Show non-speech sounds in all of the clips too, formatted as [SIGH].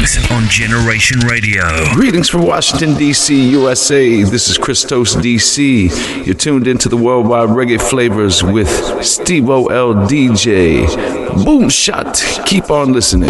Mornings on Generation Radio. Greetings from Washington, D.C., USA. This is Christos D.C. You're tuned into the worldwide reggae flavors with Steve O.L. DJ. Boom shot. Keep on listening.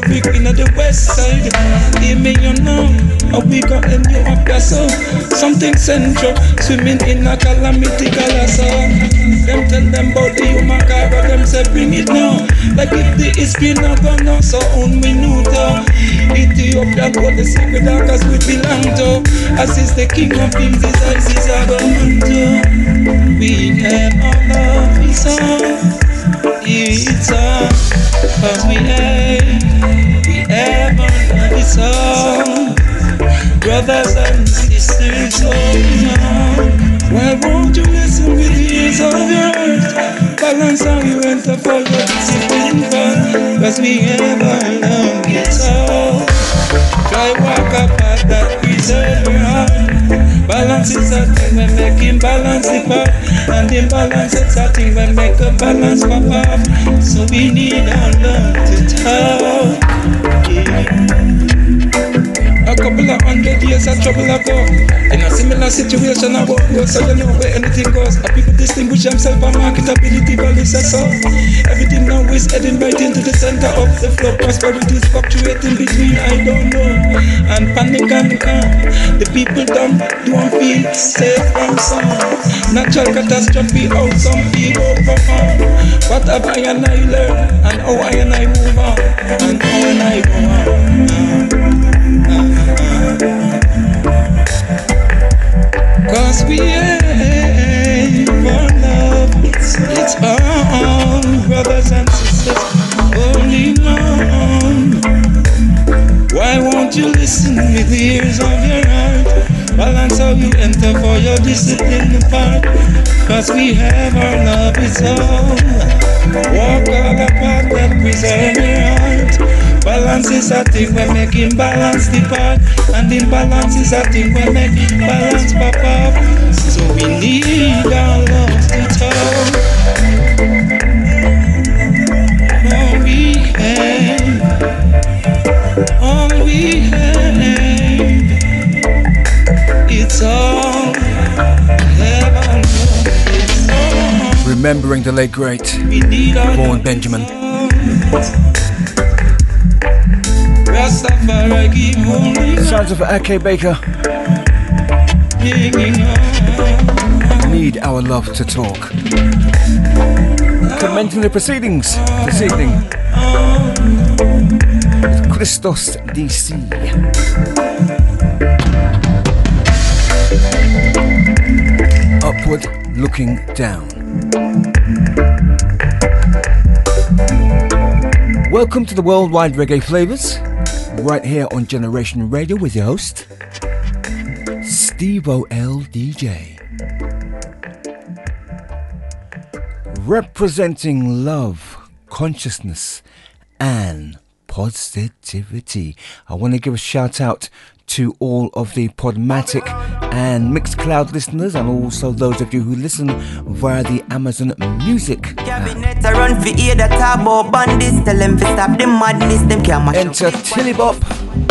The story, in the west side. Hear me, you know, a we got a new up your. Something central, swimming in a calamity colossal. Them tell them about the human car, them say bring it now. Like if the history not gonna so on we know to. Ethiopia got the secret cause we belong to. As is the king of kings, his eyes is a to. We have our love, it's all. It's all. Cause we have all. Brothers and sisters, oh, on. Why won't you listen with the ears of your heart? Balance how you enter for your discipline fun. Cause we our love, it's all. Try walk a path that preserve your heart. Balance is a thing when making balance the part. And imbalance is a thing when make a balance pop up. So we need our love to talk. Couple of hundred years of trouble ago. Oh. In a similar situation, I won't go, so you know where anything goes. A people distinguish themselves by marketability, values, and so. Everything now is heading right into the center of the flow. Prosperity is fluctuating between I don't know and panic and calm. The people don't don't feel safe from some natural catastrophe. How some people perform. What have I and I learned, and how I and I move on, and how and I go on. Cause we have our love, it's, all brothers and sisters, holding on. Why won't you listen with the ears of your heart? Balance how you enter for your discipline part. Cause we have our love, it's all. Walk all the path that preserve your heart. Balance is a thing we make imbalance the part, and imbalance is a thing we make balance pop up. So we need our love to talk. All we have, all we have, it's all. Have our love, it's all. Remembering the late great We need our Vaughan Benjamin. Sounds of Ake Baker. Need our love to talk. Commenting the proceedings this evening. Christos DC. Upward looking down. Welcome to the Worldwide Reggae Flavors, right here on Generation Radio with your host, Steve O.L. DJ. Representing love, consciousness, and positivity. I want to give a shout out to all of the Podomatic and Mixcloud listeners, and also those of you who listen via the Amazon Music app. Cabinet a run for ear that talk about bandits. Tell them to stop the madness. Them can't match Enter. Tillybop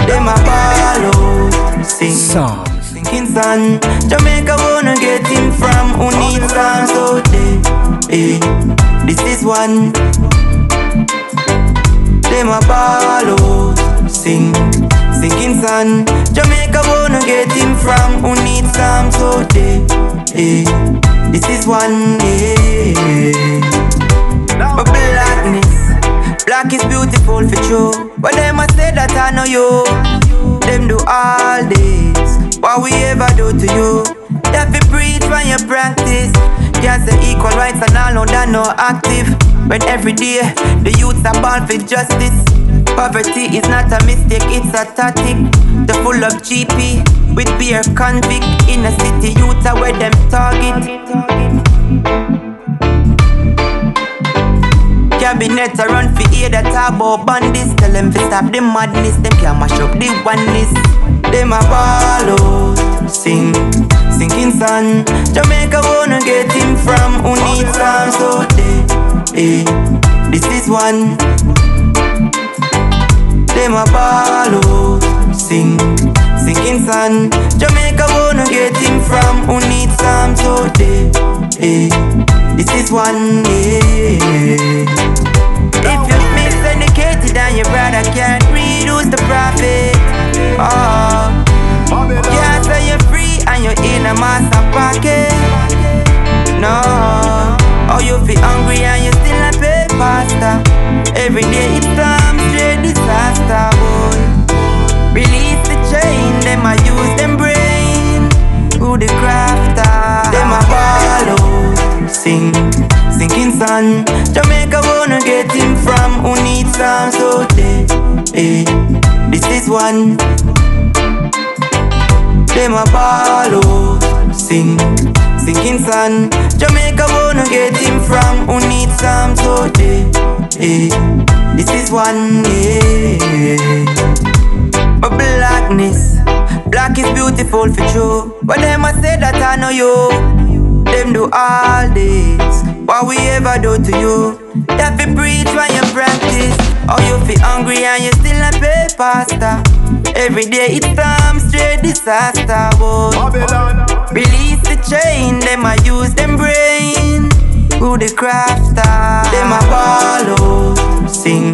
Them a sing. Psalms. Thinking son, Jamaica wanna get him from who needs songs out there. Eh, this is one. Them a ball sing. Sinking sun, Jamaica wanna get him from who needs songs out there. Eh, this is one. Yeah. But blackness, black is beautiful for true. But them I say that I know you. Them do all this. What we ever do to you? That we preach when you practice. Can't say equal rights and all know that no active. When every day the youths are born for justice. Poverty is not a mistake, it's a tactic. The full of GP with beer convict in a city youth where them target. Cabinet a run for aid that about bandits. Tell them to stop the madness. Them can't mash up the oneness. Them a out, sing, sinking sun. Jamaica wanna get him from who needs some so they, eh, this is one. Them a ball out, sing, sinking sun. Jamaica wanna get him from who needs some so they, eh, this is one. day. If you're miseducated and your brother can't read, who's the prophet? Oh, can't say you're free and you're in a master pocket. No, oh you feel hungry and you still not pay pasta. Every day it's time disaster, boy. Release the chain, them I use them brain. Who the crafter? Them ball out, sing, sinking sun. Jamaica wanna get him from who needs some so they, eh, this is one. Them ball out, sing, sinking sun. Jamaica wanna get him from who needs some so they, eh, this is one, yeah. But blackness, black is beautiful for true. But them I say that I know you. Them do all this. What we ever do to you? That we preach when you practice. Or you feel hungry and you still not pay pasta. Every day it's time straight disaster, boy. Release the chain, them I use them brain. Who the crafter? Them a ball out, sing,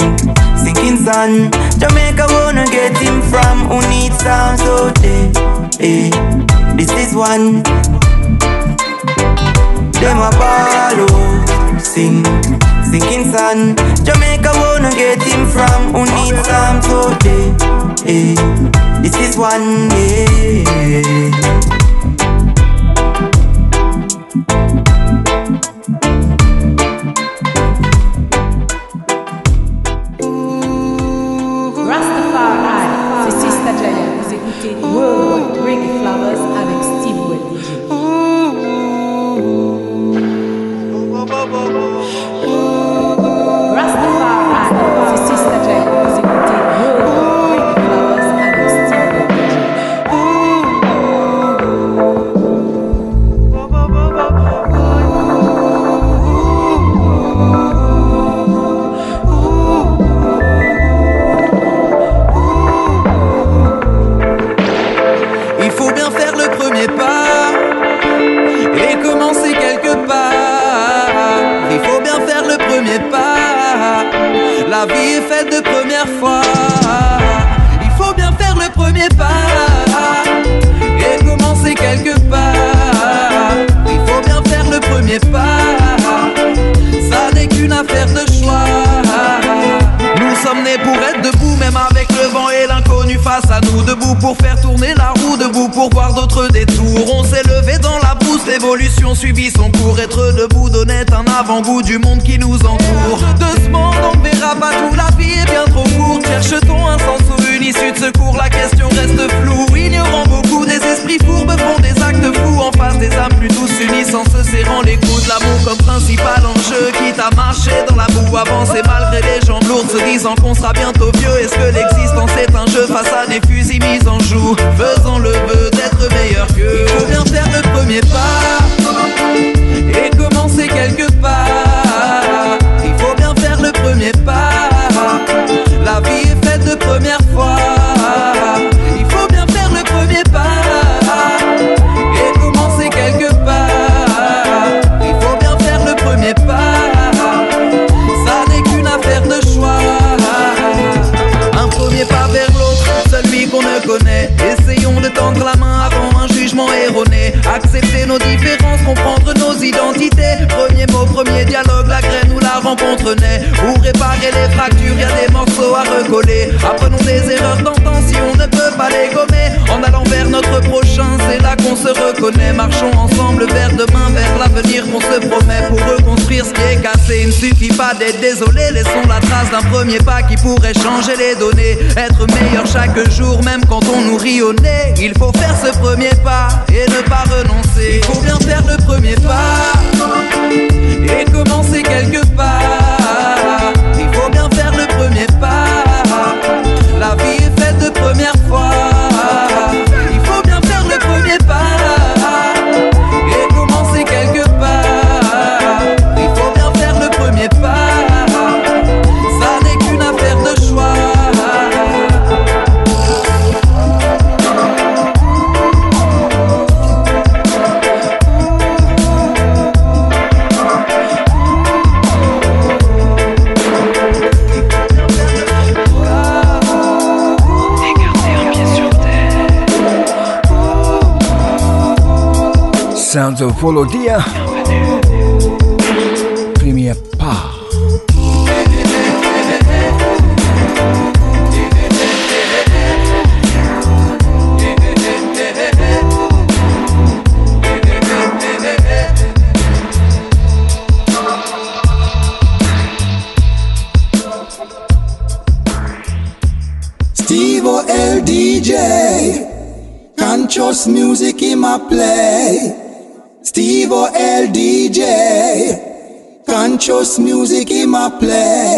sinking sun. Jamaica wanna get him from who needs some so they, eh, this is one. Them a ball out, sing, sinking sun. Jamaica wanna get him from who needs some so they, eh, this is one, yeah. Nous sommes nés pour être de face à nous. Debout pour faire tourner la roue, debout pour voir d'autres détours. On s'est levé dans la brousse, l'évolution suivit son cours. Être debout donnait un avant-goût du monde qui nous entoure. De ce monde, on ne verra pas tout, la vie est bien trop courte. Cherche-t-on un sens ou une issue de secours? La question reste floue, ignorant beaucoup. Des esprits fourbes font des actes fous en face des âmes plus douces, unies en se serrant les coudes. L'amour comme principal enjeu, quitte à marcher dans la boue, avancer malgré les jambes lourdes, se disant qu'on sera bientôt vieux. Est-ce que l'existence est un jeu face à des fusils mis en joue Faisons le vœu d'être meilleur qu'eux. Il faut bien faire le premier pas et commencer quelque part. Il faut bien faire le premier pas. Accepter nos différences, comprendre nos identités. Premier mot, premier dialogue, la graine ou la rencontre naît. Pour réparer les fractures, y a des morceaux à recoller. Apprenons des erreurs d'antan si on ne peut pas les gommer. En allant vers notre prochain, c'est là qu'on se reconnaît. Marchons ensemble vers demain, vers l'avenir qu'on se promet. Pour reconstruire ce qui est cassé, il ne suffit pas d'être désolé. Laissons la trace d'un premier pas qui pourrait changer les données. Être meilleur chaque jour, même quand on nous rit au nez. Il faut faire ce premier pas et ne pas renoncer. Il faut bien faire le premier pas et commencer quelque part. Il faut bien faire le premier pas. La vie est faite de premières fois. Sounds of Volodia. Premier conscious music in my play.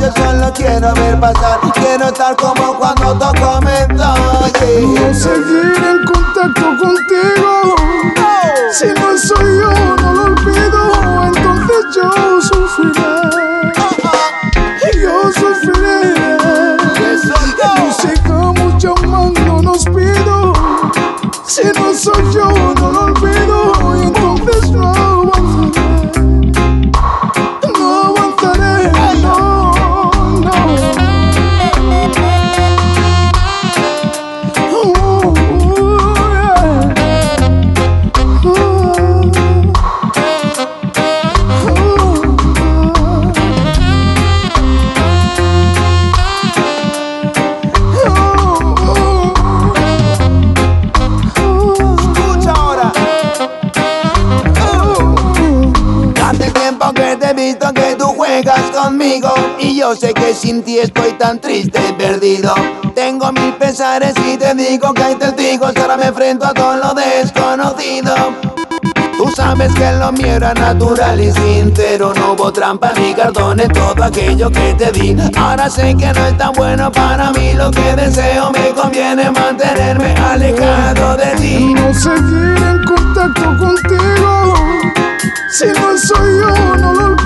Yo solo quiero ver pasar Quiero estar como cuando todo comenzó No seguir en contacto contigo. Si no soy yo, no lo olvido. Estoy tan triste y perdido. Tengo mil pesares y te digo que hay testigos Ahora me enfrento a todo lo desconocido. Tú sabes que lo mío era natural y sincero No hubo trampa ni cartón en todo aquello que te di. Ahora sé que no es tan bueno para mí Lo que deseo me conviene mantenerme alejado de ti. No seguir en contacto contigo. Si no soy yo, no lo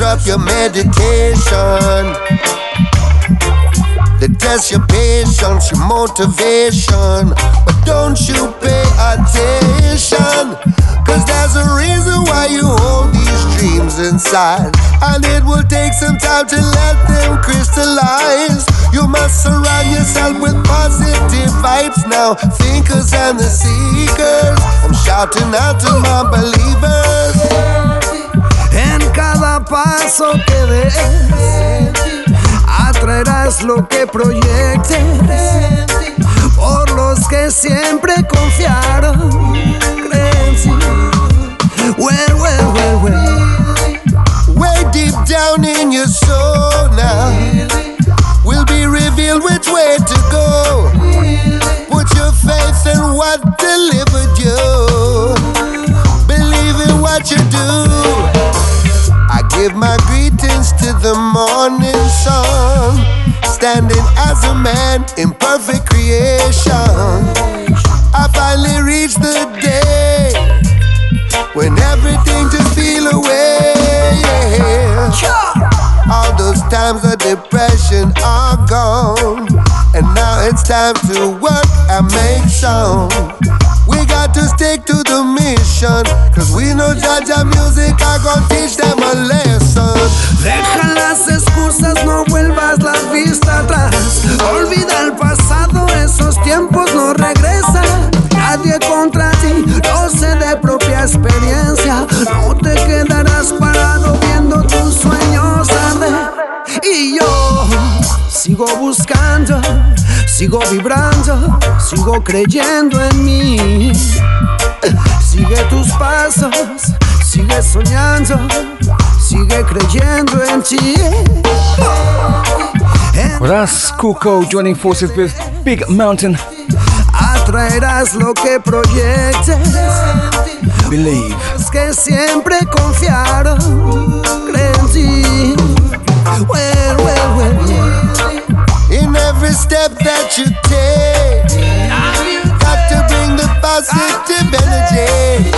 disrupt your meditation. They test your patience, your motivation. But don't you pay attention? Cause there's a reason why you hold these dreams inside. And it will take some time to let them crystallize. You must surround yourself with positive vibes now. Thinkers and the seekers. I'm shouting out to my believers. Cada paso que des, atraerás lo que proyectes. Por los que siempre confiaron, creen. Well, well, well, well. Way deep down in your soul now will be revealed which way to go. Put your faith in what delivered you. Believe in what you do. I give my greetings to the morning sun. Standing as a man in perfect creation. I finally reached the day when everything just feel away. All those times of depression are gone, and now it's time to work and make some. Got to stick to the mission, cause we know Jaja music I teach them a lesson. Deja las excusas, no vuelvas la vista atrás. Olvida el pasado, esos tiempos no regresan. Nadie contra ti, lo sé de propia experiencia. No te quedarás parado sigo buscando, sigo vibrando, sigo creyendo en mí. Sigue tus pasos, sigue soñando, sigue creyendo en ti. That's Kuko joining forces with Big Mountain. Atraerás lo que proyectes. Believe. Los que siempre confiaron, creen en ti. Well, well, well. Every step that you take, got to bring the positive energy.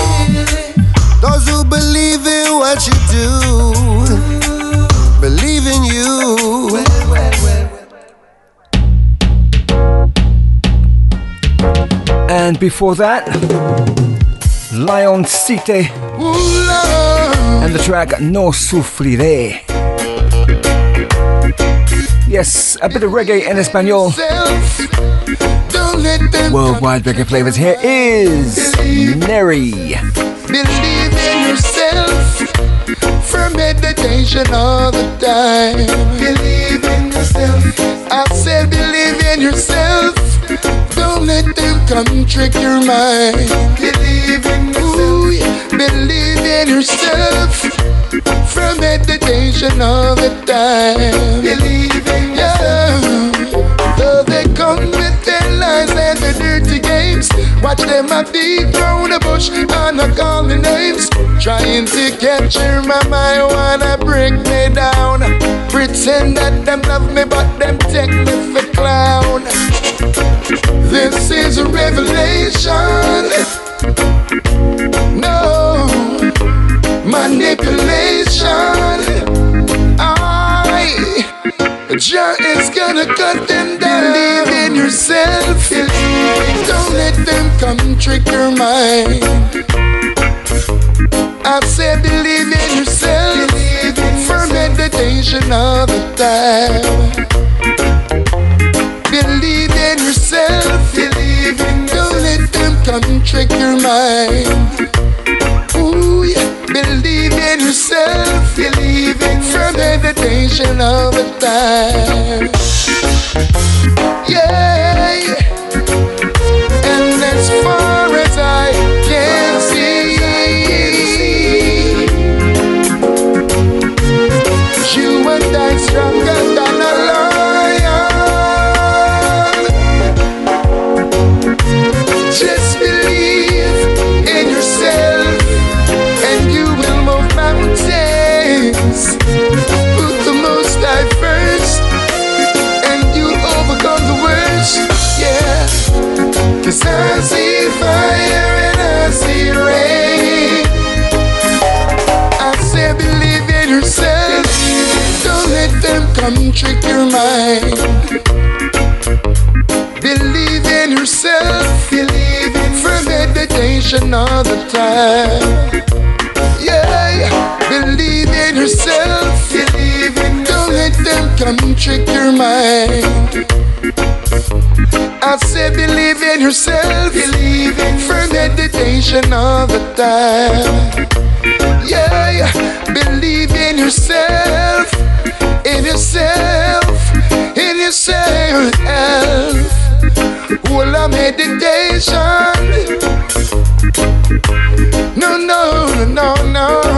Those who believe in what you do, believe in you. And before that, Lion Cite and the track No Sufriré. Yes, a bit of reggae in Espanol. Worldwide reggae flavors. Here is Neri. Believe in yourself for meditation all the time. Believe in yourself. I said, believe in yourself. Don't let them come trick your mind. Believe in yourself. Ooh, yeah. Believe in yourself for meditation all the time. Believe in yourself. Though they come with their lies and their dirty games, watch them a beat round the bush and a call the names. Trying to capture my mind, wanna break me down. Pretend that them love me, but them take me for clown. This is a revelation. No manipulation. I Jah is gonna cut them down. Believe in yourself. Don't let them come trick your mind. I said believe in yourself for meditation all the time. Believe believe in don't let them come trick your mind. Ooh, yeah. Believe in yourself, believe in for meditation all the time. Yeah, trick your mind. Believe in yourself. Believe in for meditation all the time. Yeah, believe in yourself. Believe in. Don't let them come trick your mind. I say believe in yourself. Believe in for meditation all the time. Yeah, believe in yourself, in yourself, in yourself. Well, a meditation. No no, no, no, no.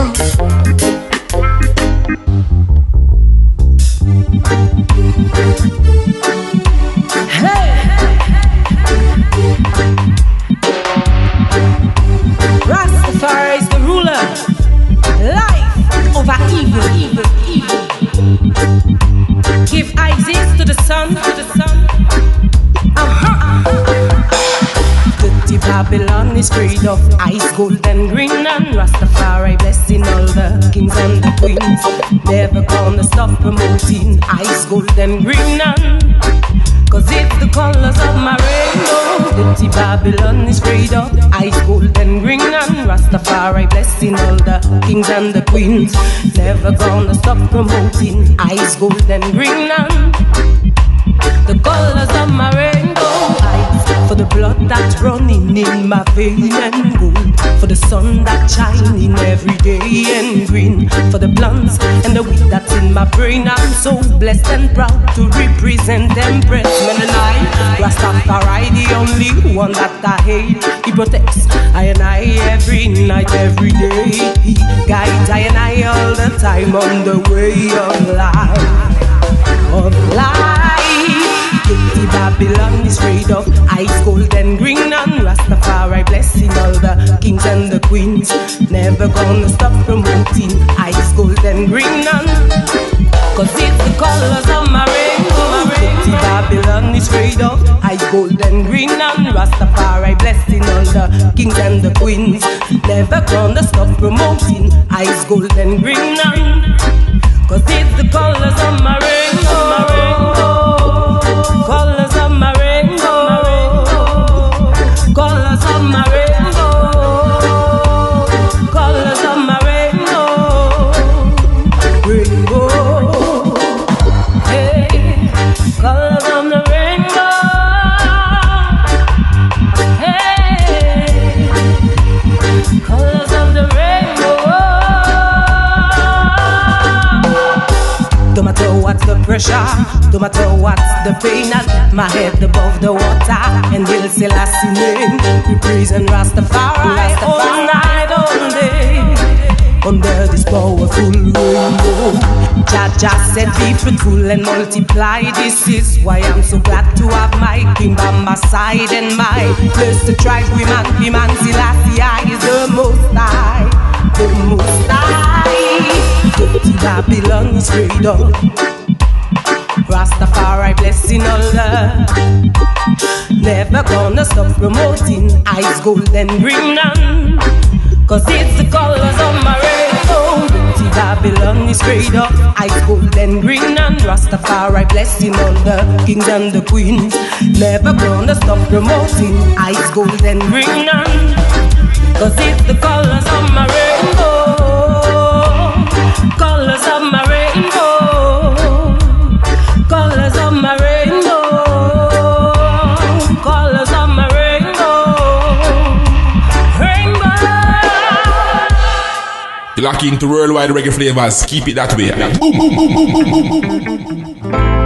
To the sun, to the sun. Uh-huh. Dirty Babylon is freed of ice, gold and green and Rastafari blessing all the kings and the queens. Never gonna stop promoting ice, gold and green and Cause it's the colors of my rainbow. Dirty Babylon is sprayed up. Ice, gold, and green. And Rastafari blessing all the kings and the queens. Never gonna stop promoting ice, gold, and green. And the colors of my rainbow. Ice for the blood that's running in my vein. And gold for the sun that's shining every day. And green for the blunts and the weed that's in my brain. I'm so blessed and proud to represent Empress Mennonite. Rastafari, the only one that I hate. He protects I and I every night, every day. He guides I and I all the time on the way of life. Of life. Guilty Babylon is afraid of ice, gold, and green. And Rastafari blessing all the kings and the queens. Never gonna stop promoting ice, gold, and green. And Cause it's the colors of my rainbow. Guilty Babylon is afraid of ice, gold, and green. And Rastafari blessing all the kings and the queens. Never gonna stop promoting ice, gold, and green. And Cause it's the colors of. My rainbow. Pressure, no matter what's the pain, I keep my head above the water and will still Selassie name. We praise and Rastafari, all night, all day. Under this powerful rainbow, Jah Jah said, "Be fruitful and multiply." This is why I'm so glad to have my king by my side and my place to try. We man, we man, Selassie is the most high, the most high. Dirty Babylon is up. Rastafari blessing all Never gonna stop promoting ice, gold and green and Cause it's the colors of my rainbow Dirty Babylon is sprayed up. Ice gold and green and Rastafari blessing on the kings and the queens. Never gonna stop promoting ice gold and green and Cause it's the colors of my rainbow. You're into worldwide reggae flavors. Keep it that way. Boom, boom, boom, boom, boom, boom, boom, boom, boom,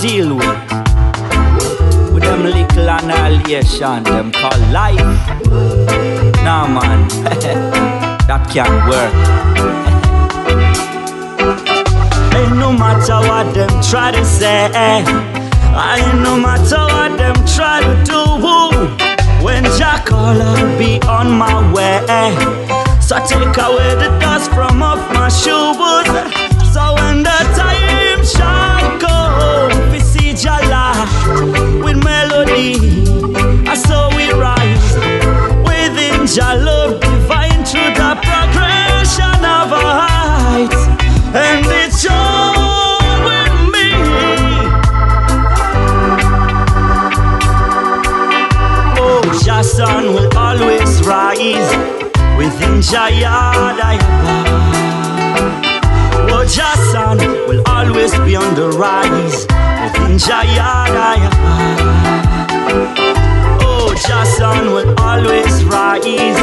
deal with? With them little annihilation, them call life. Nah, man, [LAUGHS] that can't work. [LAUGHS] Ain't no matter what them try to say, Ain't no matter what them try to do. When call, I'll be on my way. So take away the dust from off my shoes. Jayada Wajasan oh, will always be on the rise. Oh, within Jayada Oh, Jason will always rise.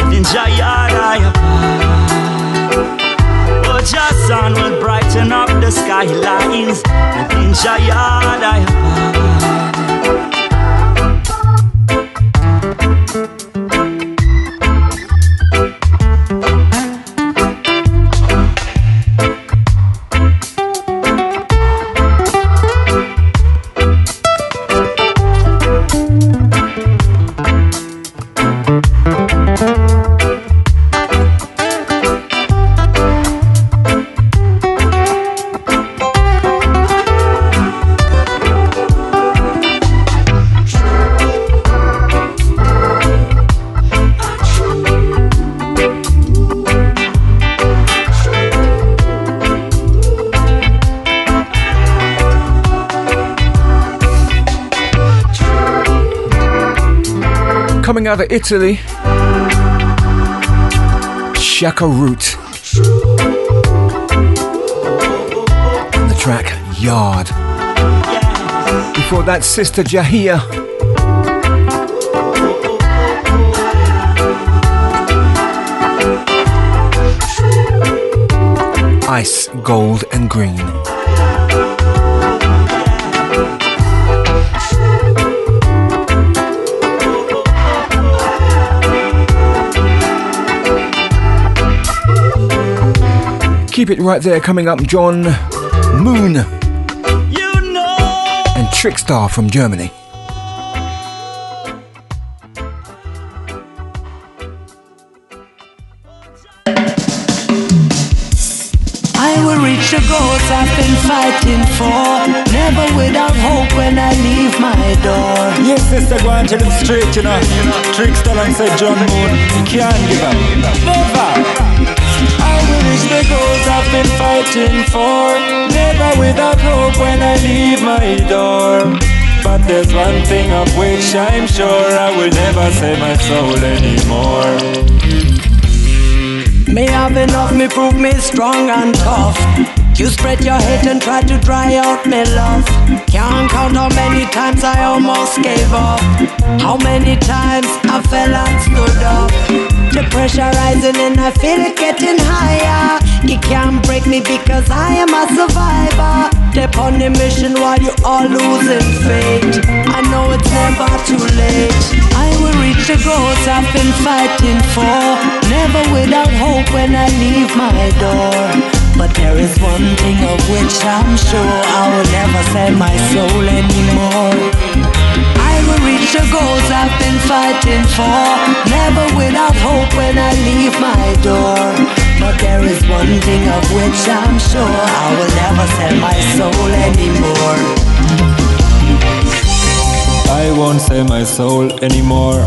Within Jayada Oh, Jason will brighten up the skylines within oh, Jayada out of Italy, Shaka Root. And the track Yard. Before that, Sister Jahia. Ice, gold, and green. Keep it right there. Coming up, John Moon and Trickster from Germany. I will reach the goals I've been fighting for. Never without hope when I leave my door. Yes, sister, go and tell him straight, you know. Trickster alongside John Moon. You can't give up. Never. Reach the goals I've been fighting for. Never without hope when I leave my door. But there's one thing of which I'm sure I will never sell my soul anymore. Me have enough, me prove me strong and tough. You spread your hate and try to dry out me love. Can't count how many times I almost gave up. How many times I fell and stood up. The pressure rising and I feel it getting higher. It can't break me because I am a survivor. Step on the mission while you all losing faith. I know it's never too late. I will reach the goals I've been fighting for. Never without hope when I leave my door. But there is one thing of which I'm sure I will never sell my soul anymore. I will reach the goals I've been fighting for. Never without hope when I leave my door. But there is one thing of which I'm sure I will never sell my soul anymore. I won't sell my soul anymore.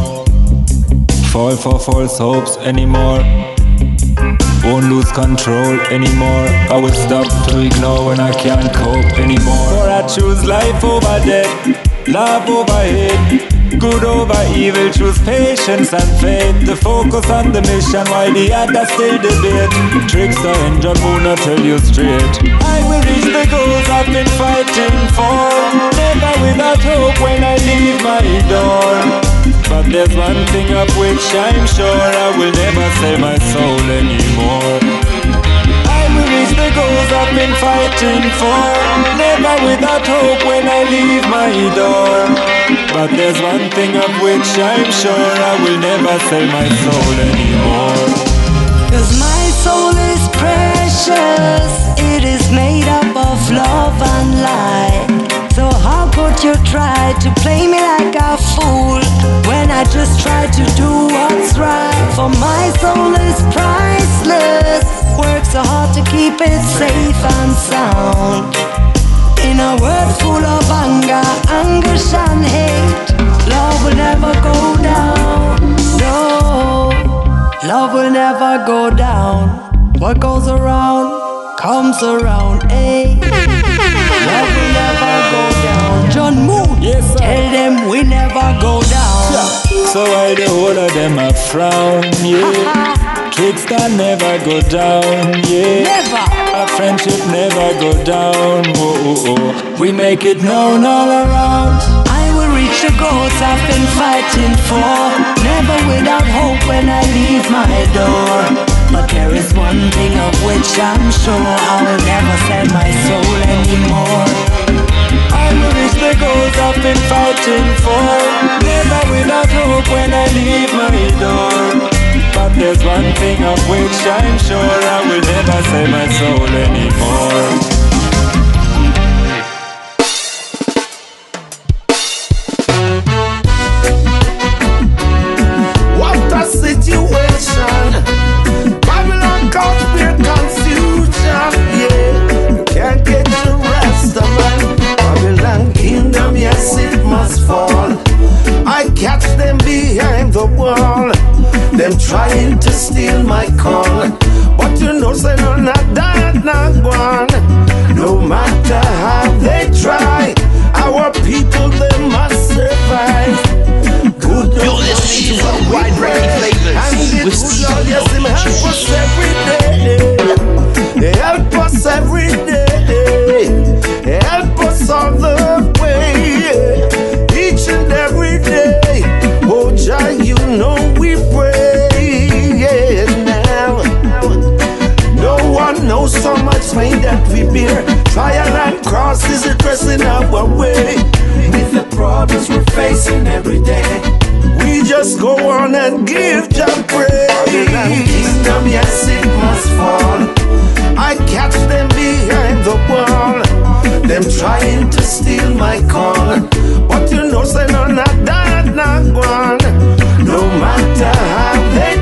Fall for false hopes anymore. Won't lose control anymore. I will stop to ignore when I can't cope anymore. For I choose life over death, love over hate. Good over evil, choose patience and faith. The focus on the mission while the others still debate. Trickster and John Moon, tell you straight. I will reach the goals I've been fighting for. Never without hope when I leave my door. But there's one thing of which I'm sure I will never sell my soul anymore. I will reach the goals I've been fighting for. Never without hope when I leave my door. But there's one thing of which I'm sure I will never sell my soul anymore. Cause my soul is precious, it is made up of love and light. So how could you try to play me like a fool when I just try to do what's right? For my soul is priceless, work so hard to keep it safe and sound. In a world full of anger, anguish and hate, love will never go down. No, love will never go down. What goes around comes around. Hey, love will never go down. John Moon, yes, sir. tell them we never go down. So why the whole of them a frown, yeah. [LAUGHS] Trickster never go down, yeah. Never. Our friendship never go down, whoa, oh, oh. We make it known all around. I will reach the goals I've been fighting for. Never without hope when I leave my door. But there is one thing of which I'm sure I will never sell my soul anymore. I will reach the goals I've been fighting for. Never without hope when I leave my door. But there's one thing of which I'm sure I will never sell my soul anymore. Facing every day. We just go on and give Jah praise. Kingdom, yes, it must fall. I catch them behind the wall. Them trying to steal my call. But you know, say no, not that, not one. No matter how they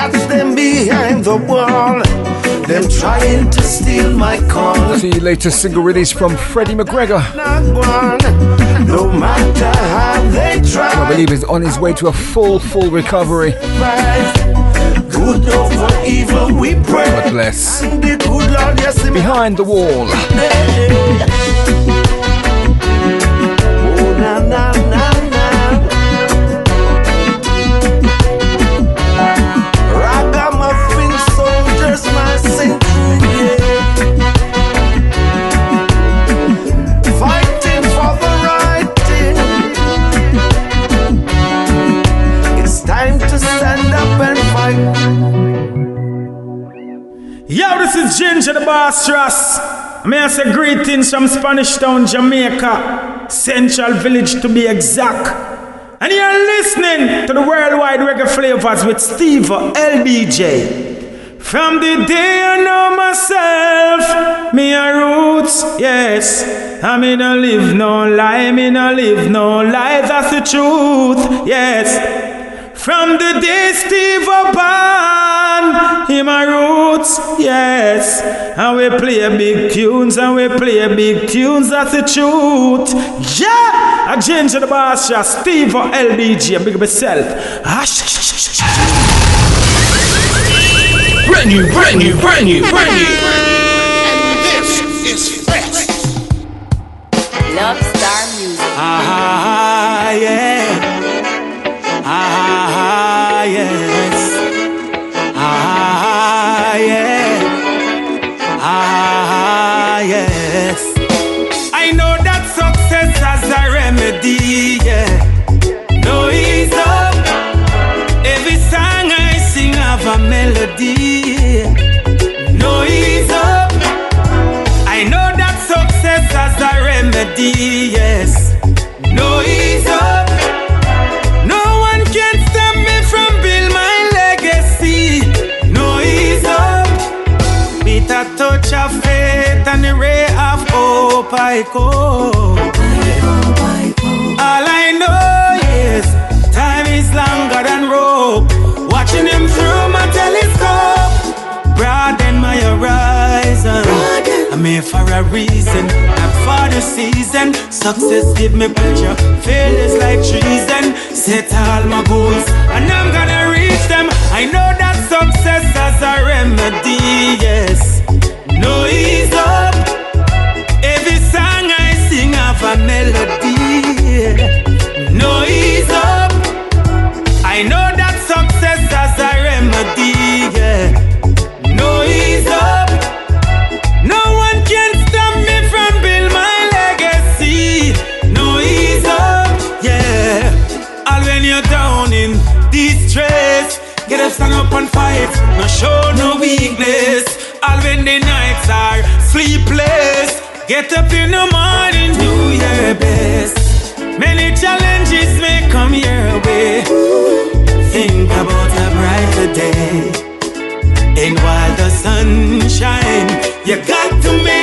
I catch them behind the wall. Them trying to steal my call. See latest single release from Freddie McGregor. No matter how they try. I believe is on his way to a full, full recovery. Good over evil, we pray. God bless. And the good Lord, yes, him Behind the wall. Boss Ross. May I say greetings from Spanish Town, Jamaica, Central Village to be exact. And you're listening to the worldwide reggae flavors with Steve LBJ. From the day I know myself, me a roots, yes. I me no live no lie, me no live no lie, that's the truth, yes. From the day Steve born, him a roots, yes. And we play a big tunes, and we play a big tunes, that's the truth. Yeah! A ginger the boss, yeah. Steve or LBG, big up yourself. Ah, Brand new, brand new, brand new, brand new. I go. All I know is time is longer than rope. Watching him through my telescope, broaden my horizon. I'm here for a reason, not for the season. Success give me pleasure, failures like treason. Set all my goals, and I'm gonna reach them. I know that success has a remedy, yes. Up, and fight. No show no weakness. All when the nights are sleepless, get up in the morning, do your best. Many challenges may come your way. Think about a brighter day. And while the sun shine, you got to make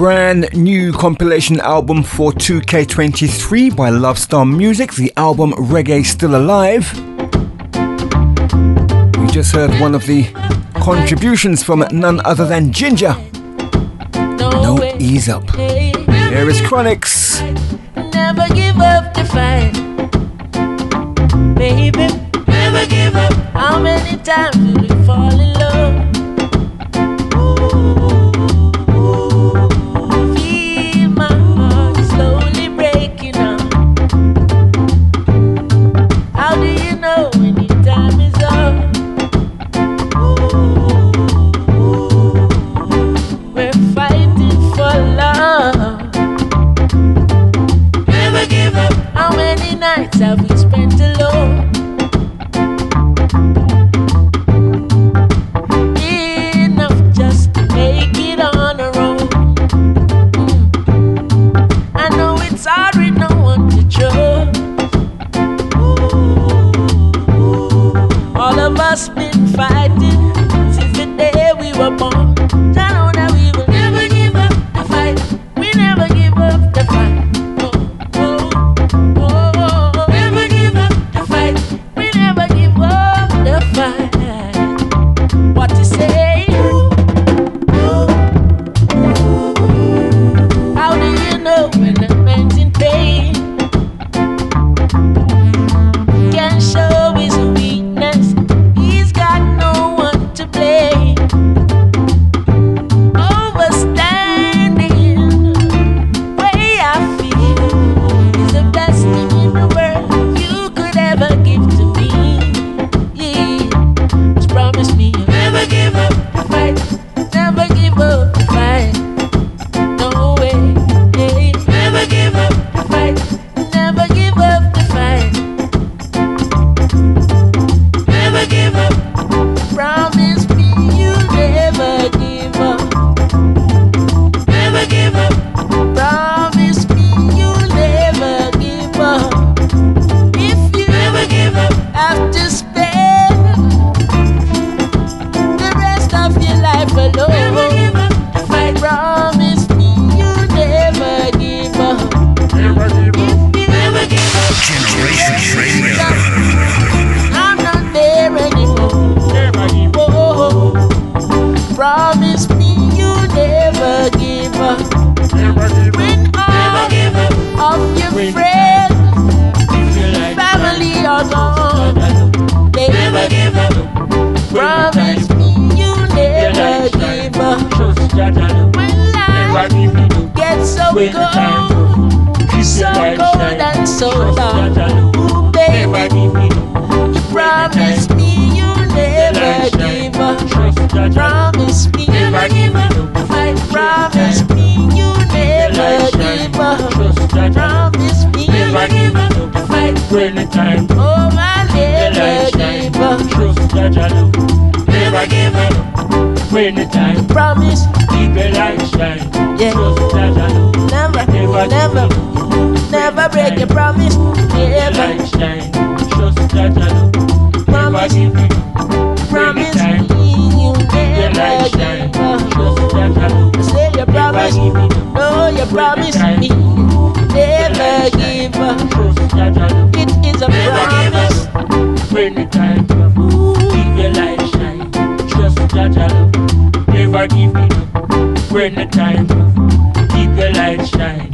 brand new compilation album for 2K23 by Love Star Music, the album Reggae Still Alive. We just heard one of the contributions from none other than Ginger. No ease up. Here is Chronixx. Never give up the fight. Baby, never give up. How many times will you fall in love? Gets so cold, so cold and so dark, ooh baby, you promise me you'll never give up. Promise me never give up. I promise me you'll never give up. Promise me never give up. I when the time. Oh, I never give up. Never give up. When the time. Promise. Keep your light shine. Yeah. Never, never, never, break your promise. Never. Shine, just that I do. Promise. Promise me you never give up. Say you promise. No, you promise me. Never give up. It is a promise. When the time keep your light shine. Trust that I love. Never give it up. When the time keep your light shine.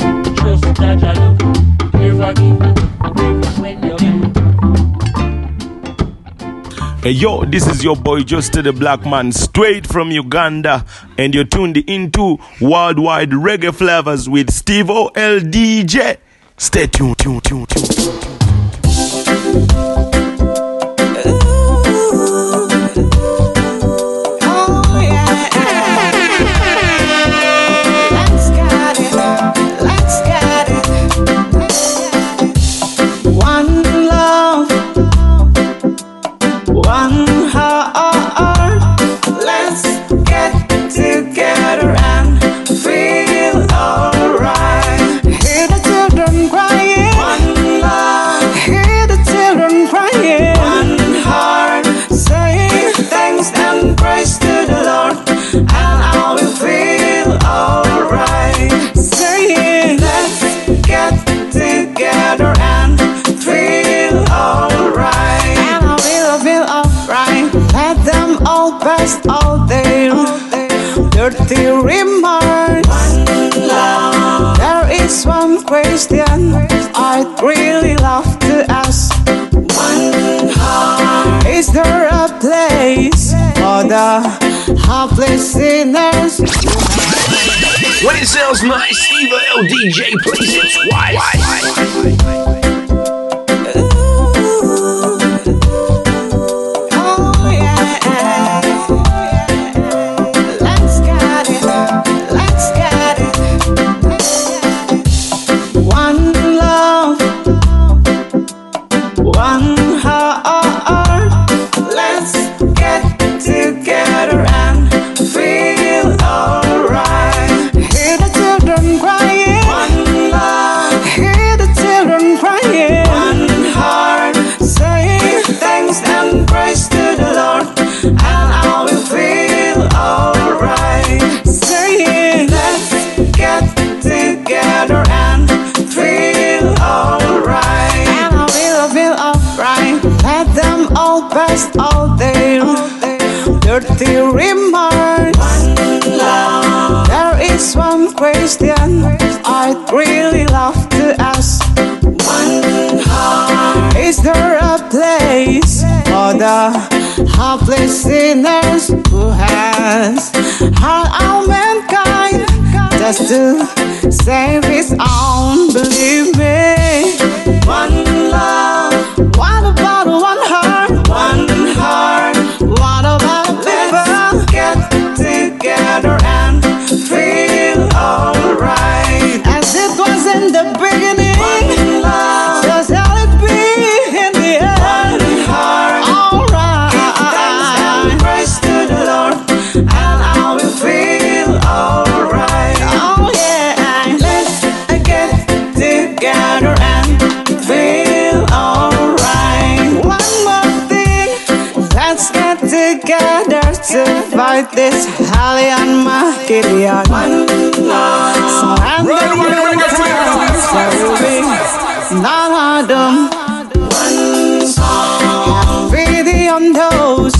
Hey yo, this is your boy Just the Black Man, straight from Uganda, and you're tuned into Worldwide Reggae Flavas with Steve O L DJ. Stay tuned, tune, tune, tune, dirty remarks. There is one question I'd really love to ask. Is there a place for the helpless sinners? When it sounds nice, L DJ plays it twice. Helpless sinners who has all mankind just to save his own? Believe me, fight this Hallian Machidian. One love. So none of them. One song. Happy on those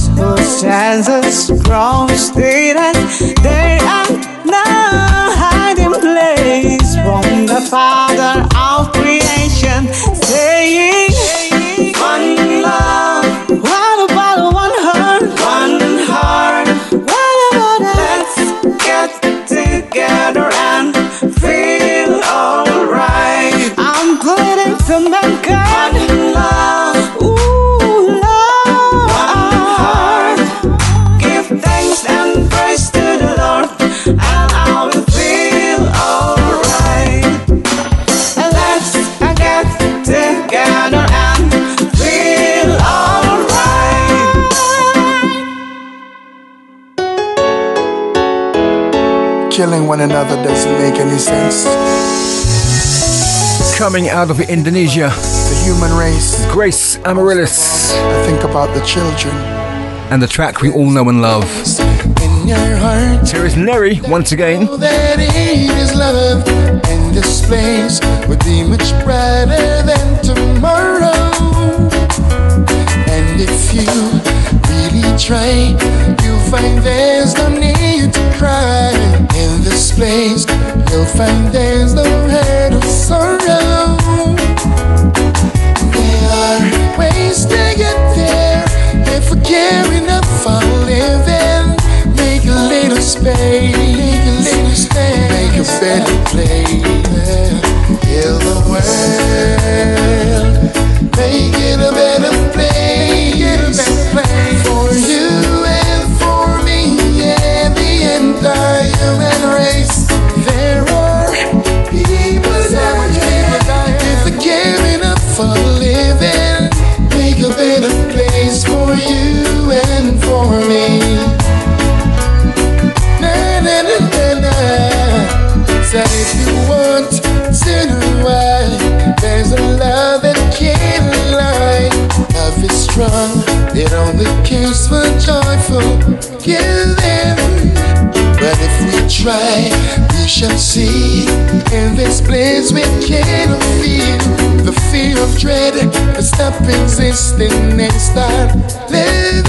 chances grow stated any sense. Coming out of Indonesia, The human race. Grace Amaryllis. I think about the children. And the track we all know and love. In your heart. Here is Nerry once again. that it is love, and this place would be much brighter than tomorrow. And if you really try, you'll find there's no need to cry. In this place, you'll find there's no hurt or sorrow. There are ways to get there if we care enough for living. Make a little space, make a little space, make a better place. Heal the world, Said if you want to there's a love that can't lie. Love is strong, it only cares for joyful giving. But if we try, we shall see. In this place we cannot feel the fear of dread. Stop existing and start living.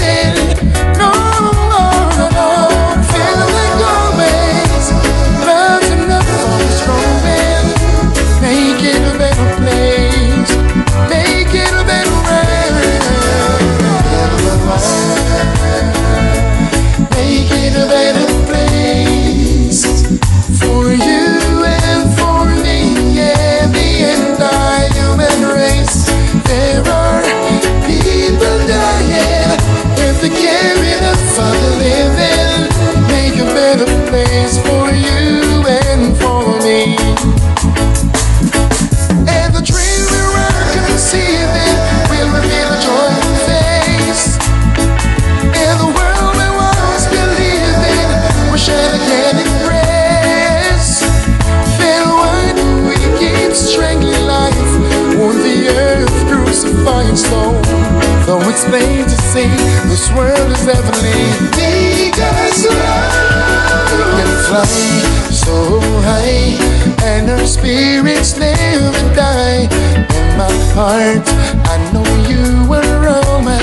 it's plain to see this world is heavenly. Because love can fly so high, and our spirits never die. In my heart, I know you are all my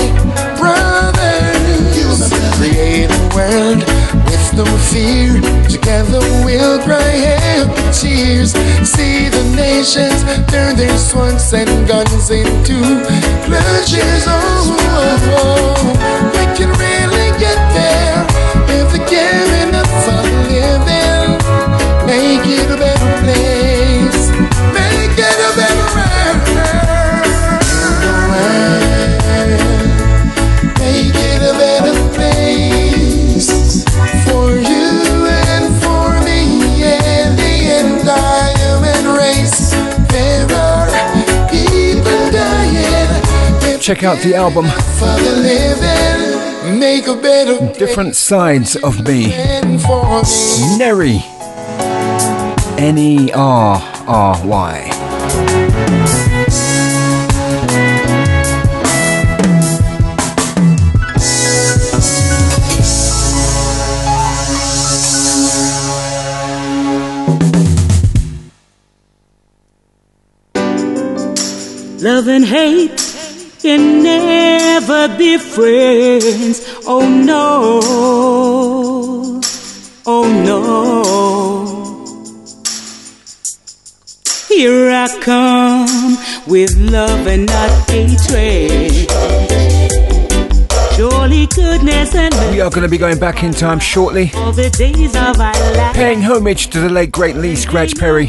brothers. You create a world with no fear. Together we'll cry happy cheers. See the nations turn their swans and guns into plungers. Oh, oh, Check out the album Different Sides of Me. for N E R R Y. Love and hate can never be friends. Oh no. Oh no. Here I come with love and not hatred. Surely goodness and We are going to be going back in time shortly, all the days of our life. paying homage to the late great Lee Scratch Perry.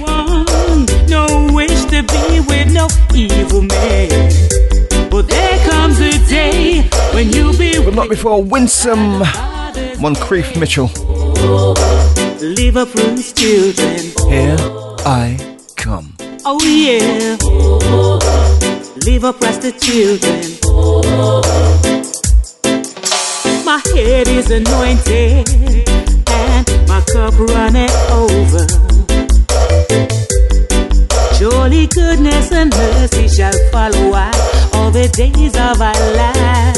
No wish to be with no evil man. But there comes a day when you'll be But not before Winsome Moncrief Mitchell. Ruth's children. Here I come. Oh yeah. Leave up the children. My head is anointed and my cup running over. Surely goodness and mercy shall follow us all the days of our life.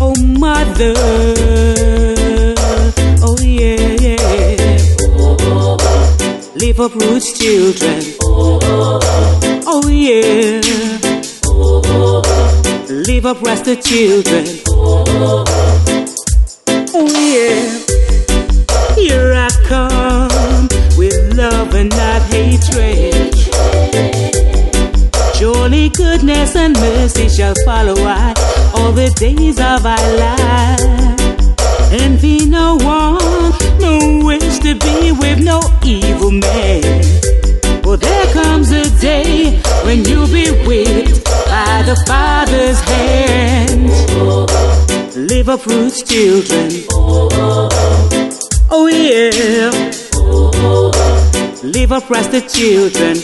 Oh, mother. Oh, yeah, yeah. Leave up roots, children. Oh, yeah. Leave up rest the children. Oh, yeah. I come with love and not hatred. Surely goodness and mercy shall follow us all the days of our life. Envy no one, no wish to be with no evil man. For there comes a day when you'll be whipped by the Father's hand. Live up roots, children. Oh yeah. Live up rest the children.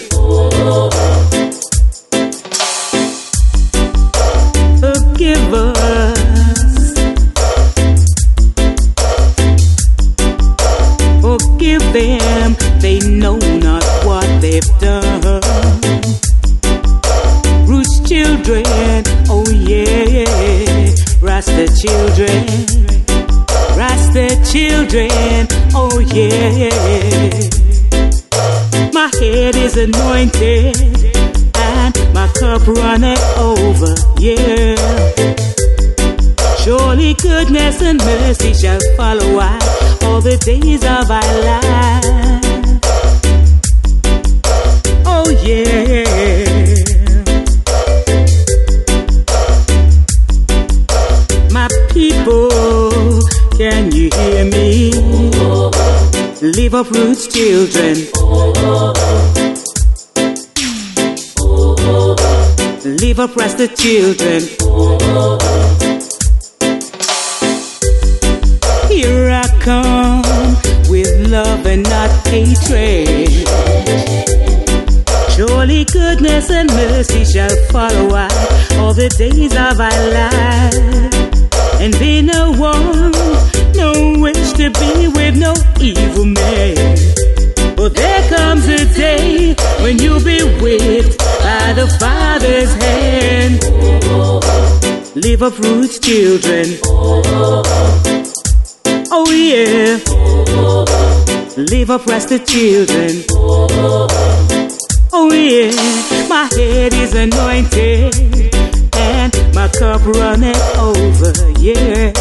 Forgive oh, us. Oh, Forgive them, they know not what they've done. Roots children, oh yeah, Rasta children, Rasta children, oh yeah. My head is anointed and my cup runneth over, yeah. Surely goodness and mercy shall follow us all the days of our life. Oh yeah. Leave up roots, children. Leave up rest the children. Here I come with love and not hatred. Surely goodness and mercy shall follow us all the days of our life. And be no one, no wish to be with no evil man. But there comes a day when you'll be whipped by the Father's hand. liver fruits children. Oh yeah, liver the children. Oh yeah, my head is anointed my cup runneth over. Yeah.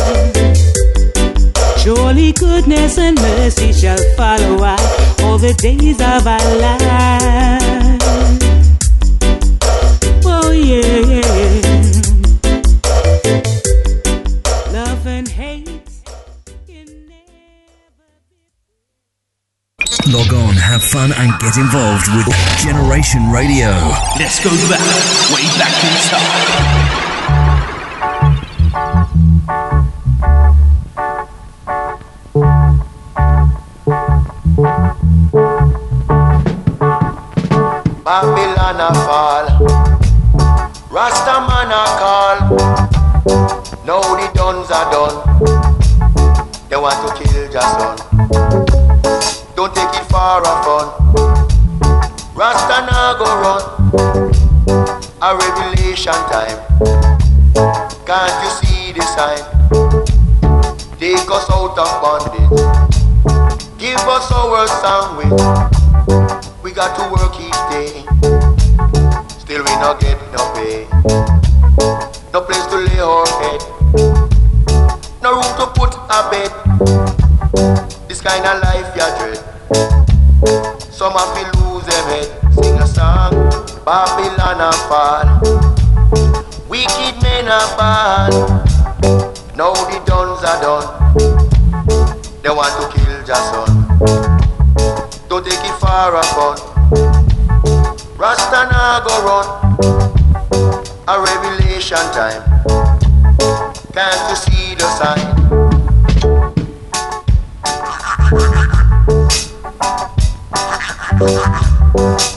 Surely goodness and mercy shall follow us all the days of our life. Oh yeah, Love and hate. Log on, have fun, and get involved with Generation Radio. Let's go back, way back in time. Babylon a fall. Rastaman a call. Now the duns are done. They want to kill your son. Don't take it far a fun. Rasta now go run. A revelation time. Can't you see the sign? Take us out of bondage. Give us our sandwich. We got to work each day. Still we not get no pay. No place to lay our head. No room to put a bed. This kind of life ya dread. Some have to lose them head. Sing a song. Babylon a fall. Wicked men are bad. Now the duns are done. They want to kill your son. Don't take it far upon. Rasta now go run. A revelation time. Can't you see the sign? Babylon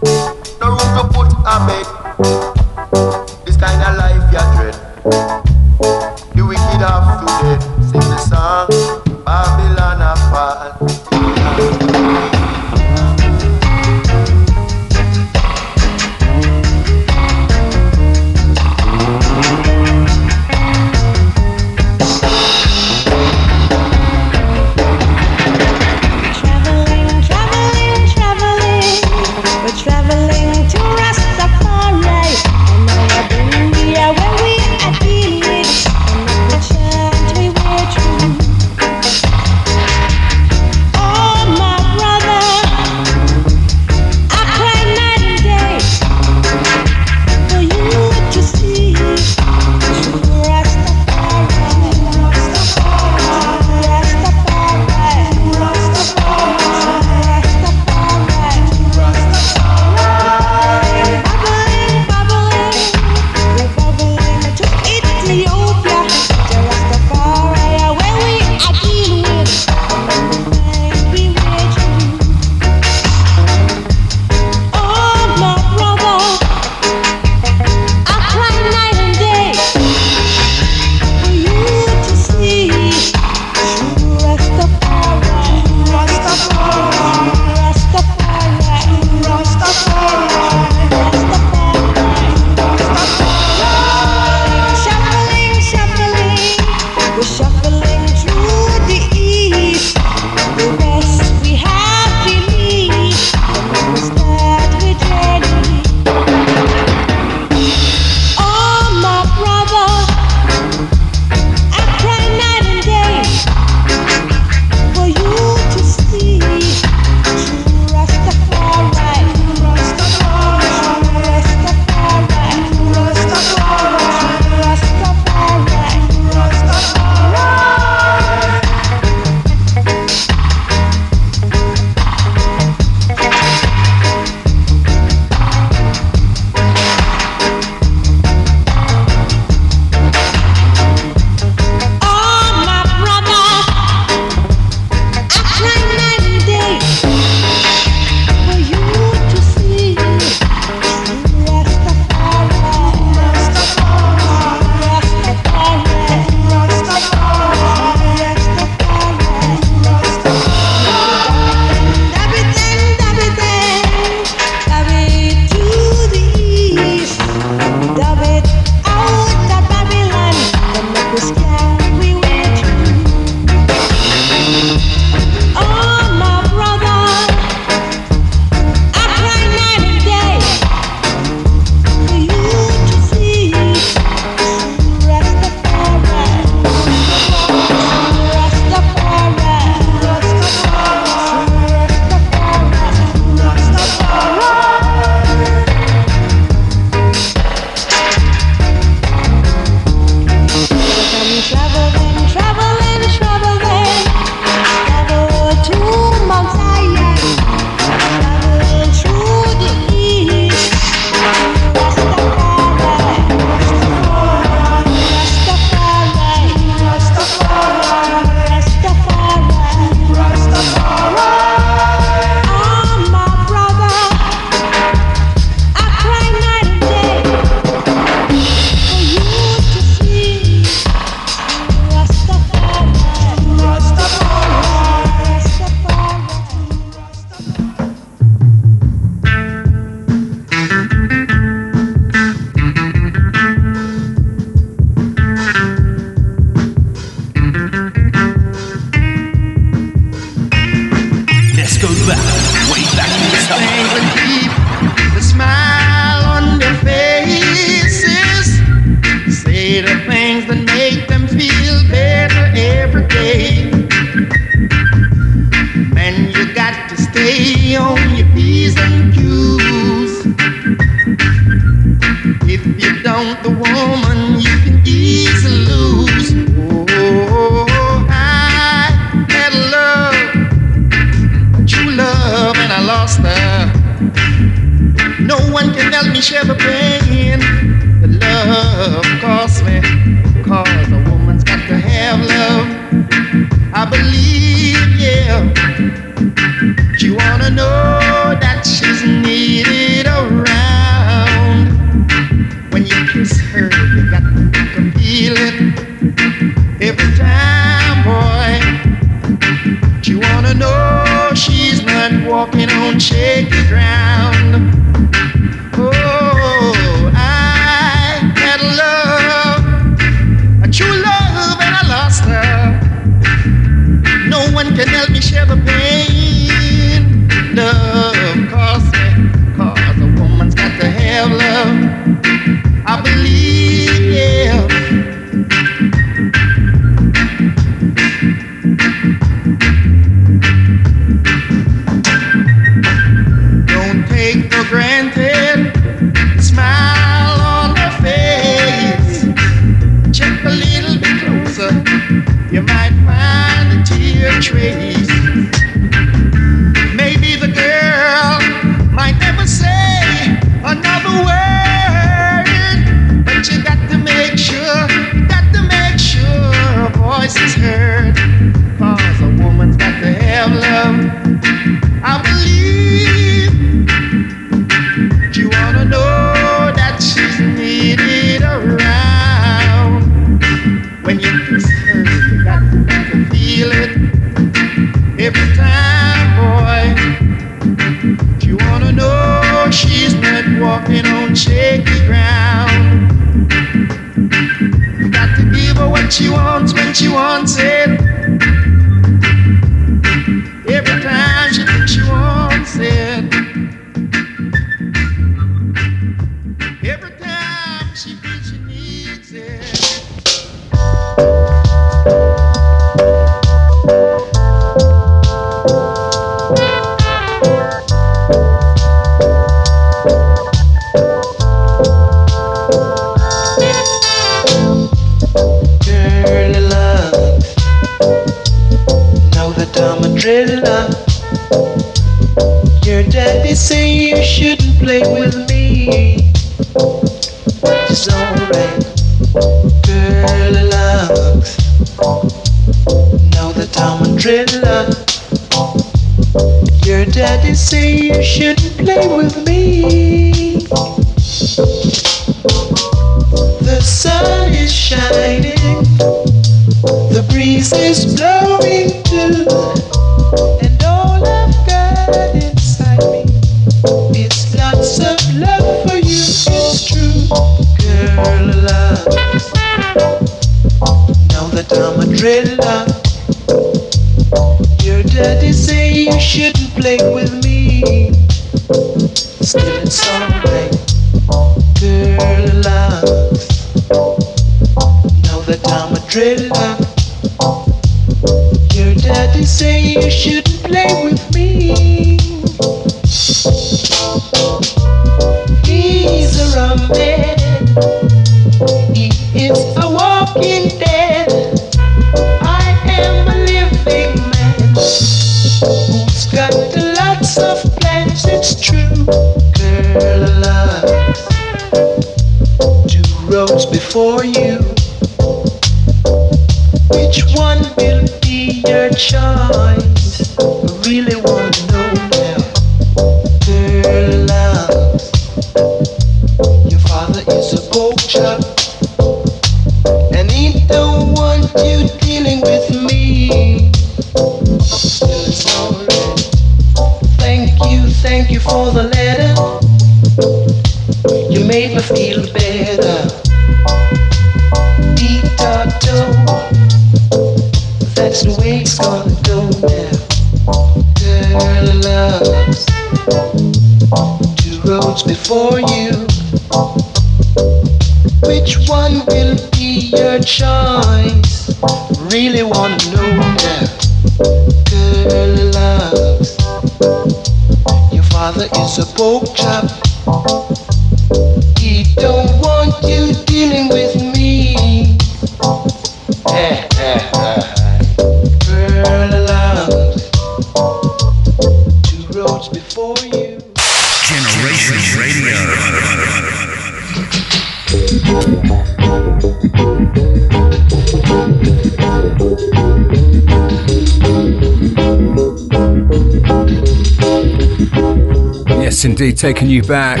Yes, indeed, taking you back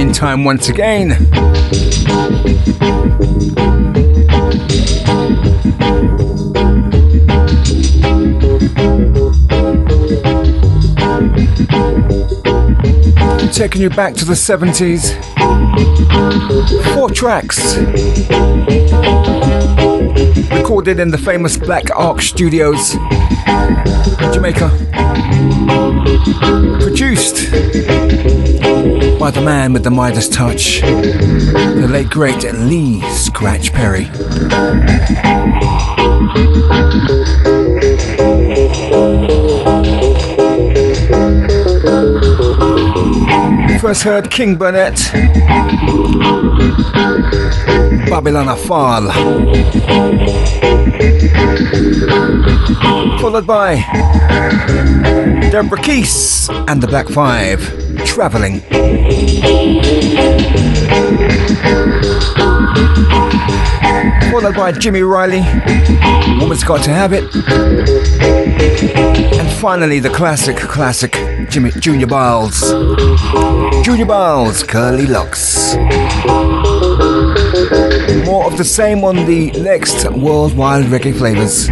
in time once again. Taking you back to the 70s. Four tracks. Recorded in the famous Black Ark Studios, Jamaica. Produced by the man with the Midas touch, the late great Lee Scratch Perry. First heard King Burnett, Babylon Fall, followed by Deborah Keese and the Black Five, Traveling. Followed by Jimmy Riley, Woman's Got to Have It. And finally, the classic, classic Jimmy Junior Byles. Junior Byles, Curly Locks. More of the same on the next Worldwide Reggae Flavas.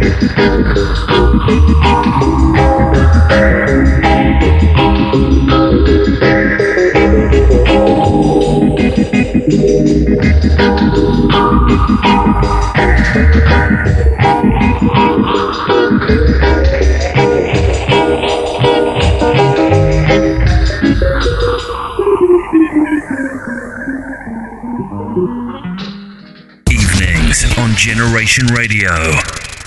Generation Radio.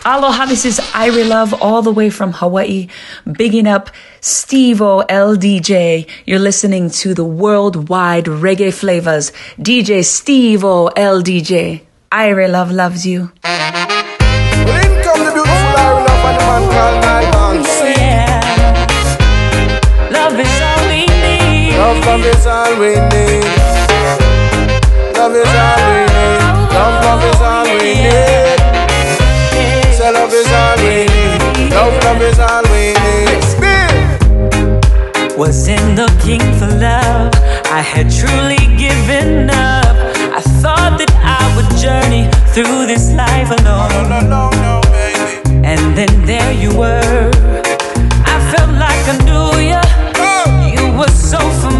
Aloha, this is Irie Love all the way from Hawaii, bigging up Steve O LDJ. You're listening to the worldwide reggae flavas. DJ Steve O LDJ. Irie Love loves you. Well, in come the beautiful Irie Love and the man called Nile Bounce. Oh, love is all we need. Love, love is all we need. Love is all we need. Love, love is all we need. Say love is all we need. Love, love is all we need. Wasn't looking for love. I had truly given up. I thought that I would journey through this life alone. And then there you were. I felt like I knew you. You were so familiar.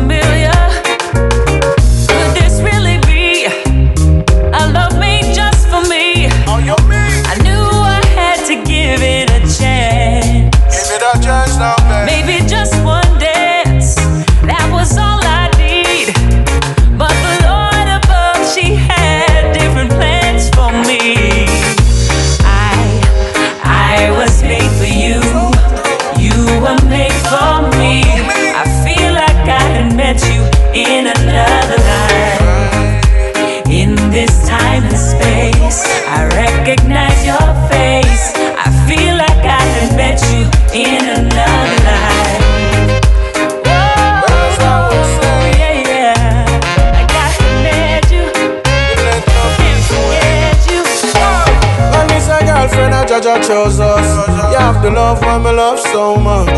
Girlfriend chose us. You have to love when me love so much.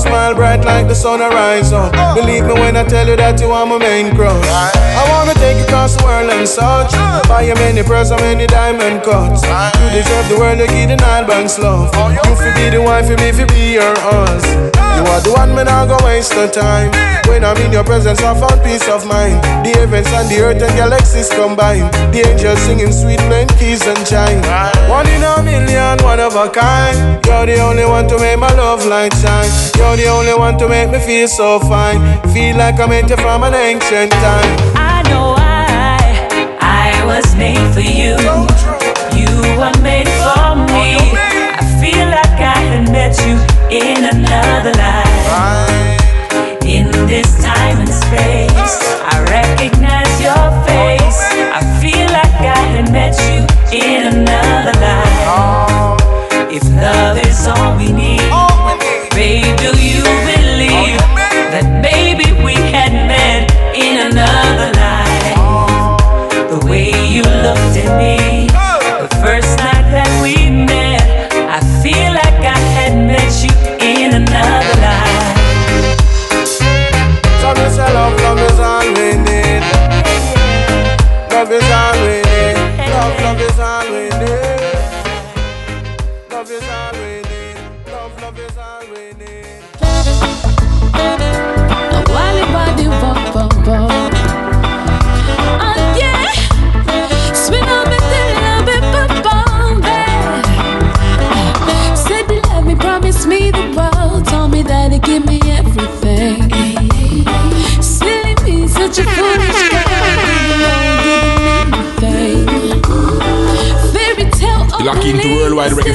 Smile bright like the sun a rise up. Believe me when I tell you that you are my main crush. I wanna take you across the world and such. Buy you many pearls and many diamond cuts. You deserve the world, you give the Nile Banks love. You fi be the wife, you me fi be your us. You are the one, me not go waste no time. When I'm in your presence, I found peace of mind. The heavens and the earth and galaxies combine. The angels singing sweet, playing keys and chime. One in a million, one of a kind. You're the only one to make my love light shine. You're the only one to make me feel so fine. Feel like I met you from an ancient time. I know I, I was made for you. You were made for me. I feel like I had met you in another life.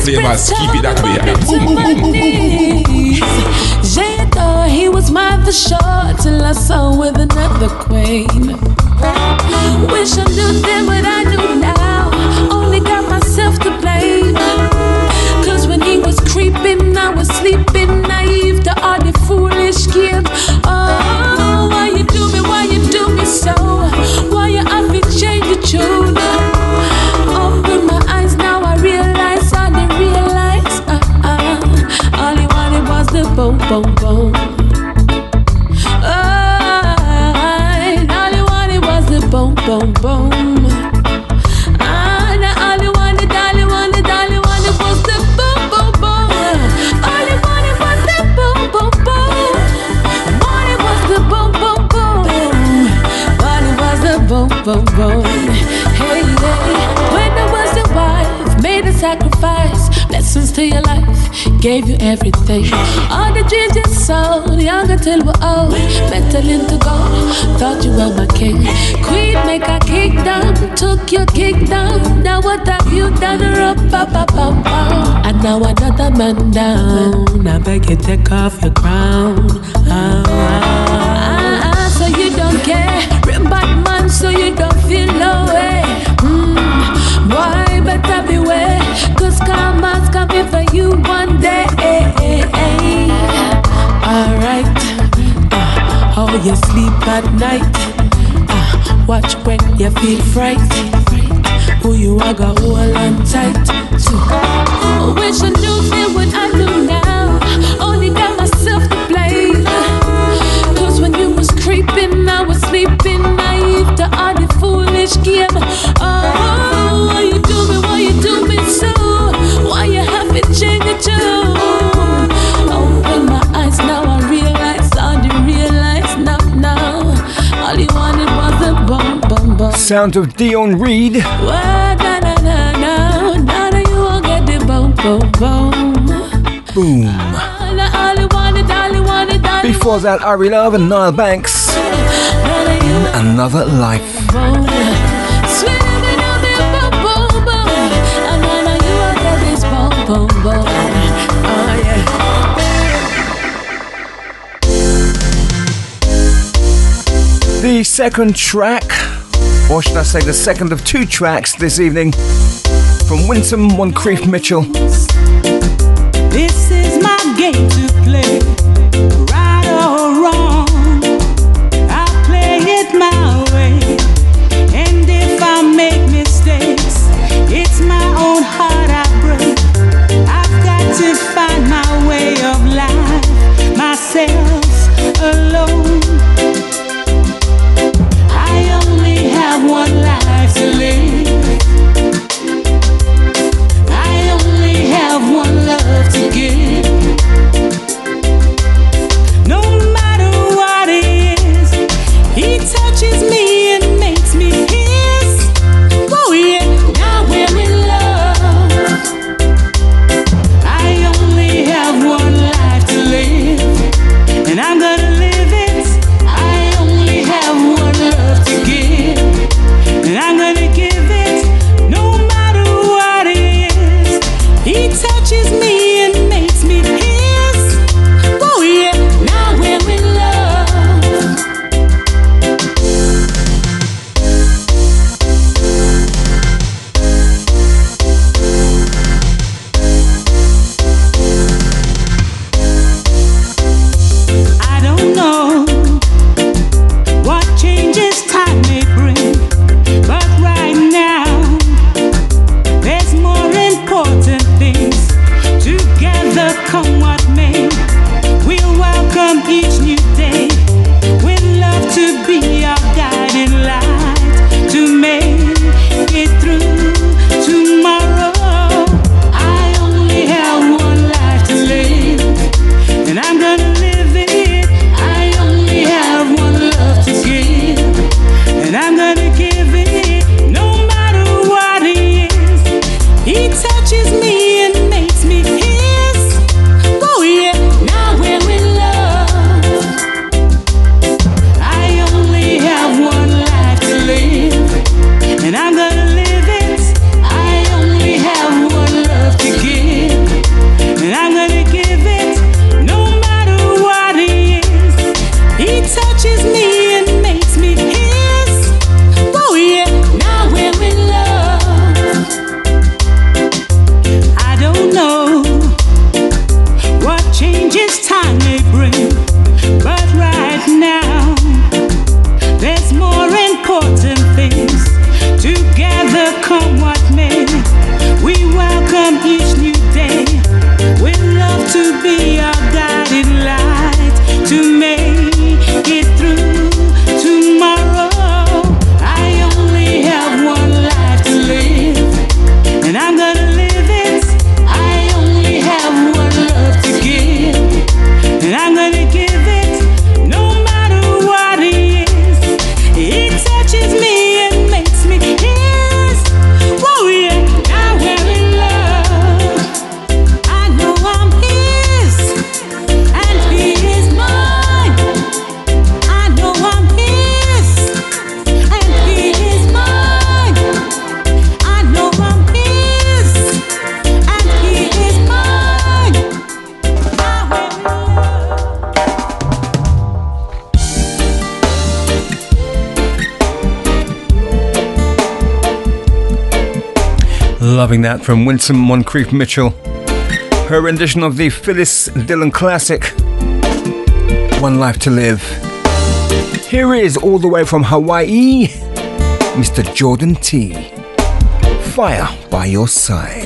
Worldwide reggae flavas. Keep it that way. to my gave you everything. All the dreams you sold, young until we're old. Metal into gold, thought you were my king. Queen, make a kick down, took your kick down. Now what have you done? Up, up, up, up. And now another man down. I beg you, take off your crown. Ah, ah, ah, so you don't care. Rim bad man, so you don't feel no way. Mm, boy, better beware. Cause for you one day. Alright. Uh, how you sleep at night. Uh, watch when you feel fright. Who you are, go hold on tight to. Wish I knew then what I know now. Only got myself to blame. Cause when you was creeping, I was sleeping naive to all the foolish game. All you wanted, all you Before that, Irie Love and Niall Banks. In Another life. The second track, or should I say the second of two tracks this evening, from Winsome Moncrief Mitchell. This is my game to play, that from Winsome Moncrief Mitchell. Her rendition of the Phyllis Dillon classic, One Life to Live. Here is all the way from Hawaii, Mr. Jordan T. Fire by your side.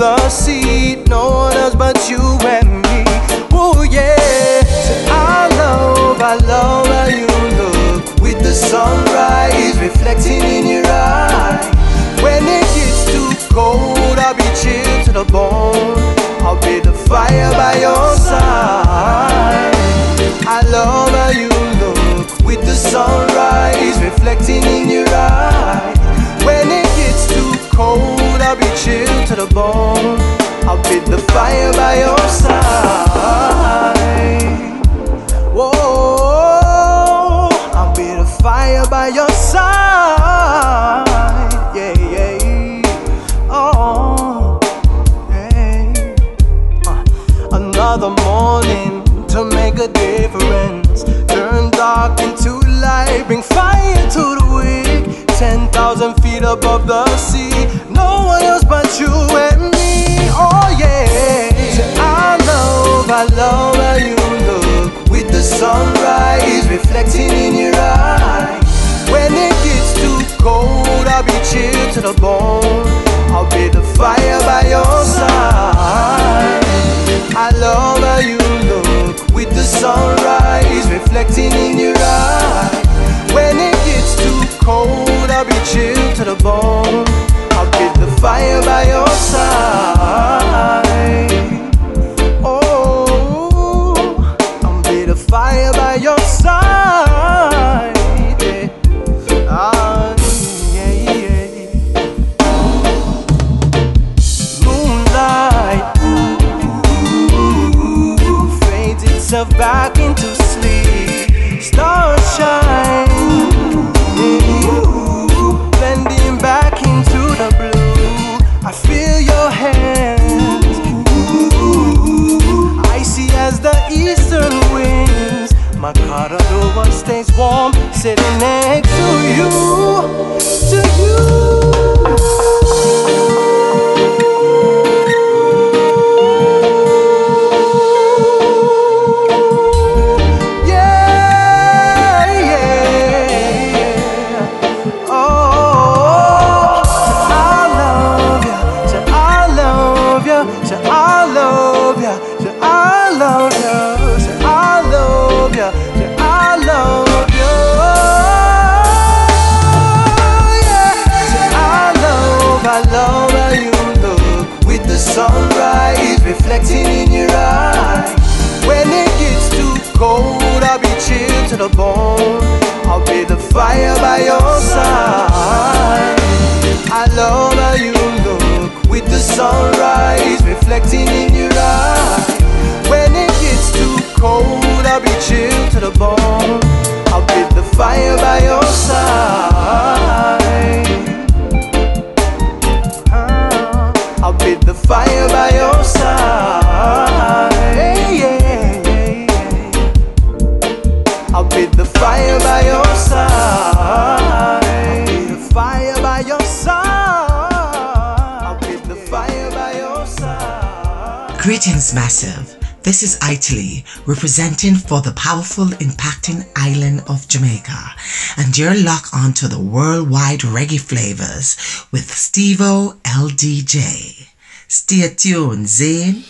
The sea, I'll be chilled to the bone. I'll be the fire by your side. Whoa, I'll be the fire by your side. Yeah, yeah. Oh, hey. Uh, another morning to make a difference. Turn dark into light, bring fire to the weak. Ten thousand feet above the sea, to the bone. I'll be the fire by your side. I love how you look with the sunrise reflecting in your eye. When it gets too cold, I'll be chilled to the bone. I'll be the fire by your side. Cold, I'll be chilled to the bone. I'll the fire by your side. Ah, I'll the fire by your side. I'll the fire by your side. Greetings, Massive. This is Italy, representing for the powerful, impacting island of Jamaica. And you're locked onto the worldwide reggae flavas with Stevo LDJ. Stay tuned, Zane.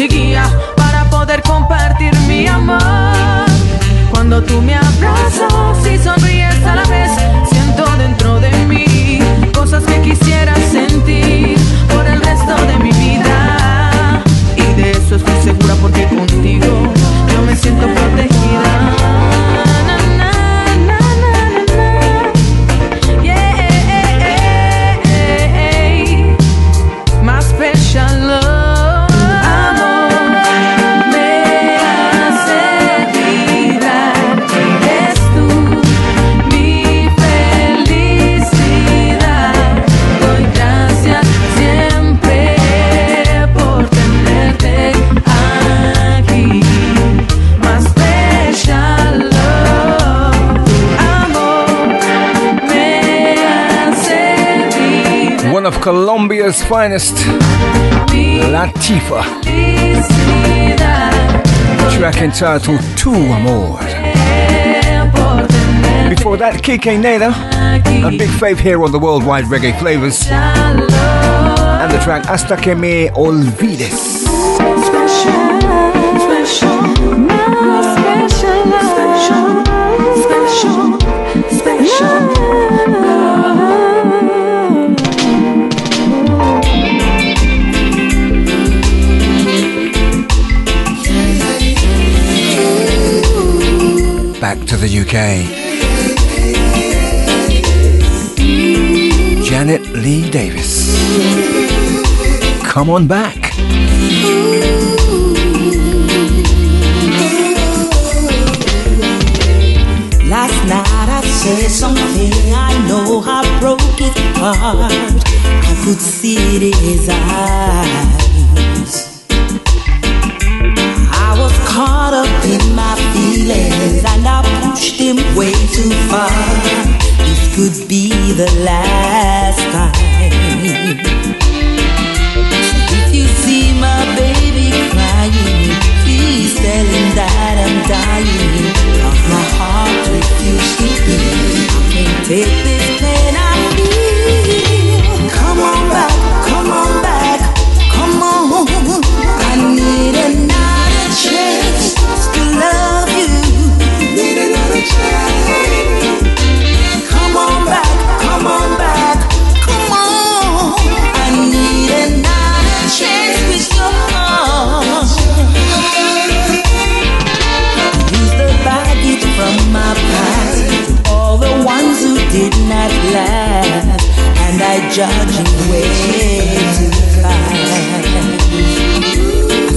seguía para poder compartir mi amor. Cuando tú me abrazas Colombia's finest, Latifa. Track entitled Tu Amor. Before that, Kike Neda, a big fave here on the worldwide reggae flavas. And the track Hasta que me olvides. Back the UK. Janet Lee Davis. Come on back. Last night I said something I know I broke his heart. I could see it in his eyes. I was caught up in my feelings I way too far. This could be the last time. If you see my baby crying, please tell him that I'm dying. Cause my heart refused to beat. I can't take this I way too fast. I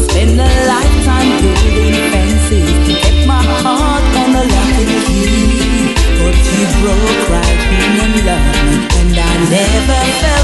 spend a lifetime building fences to get my heart on the lock and key, but you broke right in me, and I never felt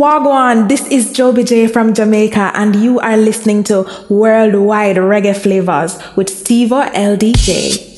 Wagwan, this is Joby J from Jamaica, and you are listening to Worldwide Reggae Flavas with Stevo LDJ.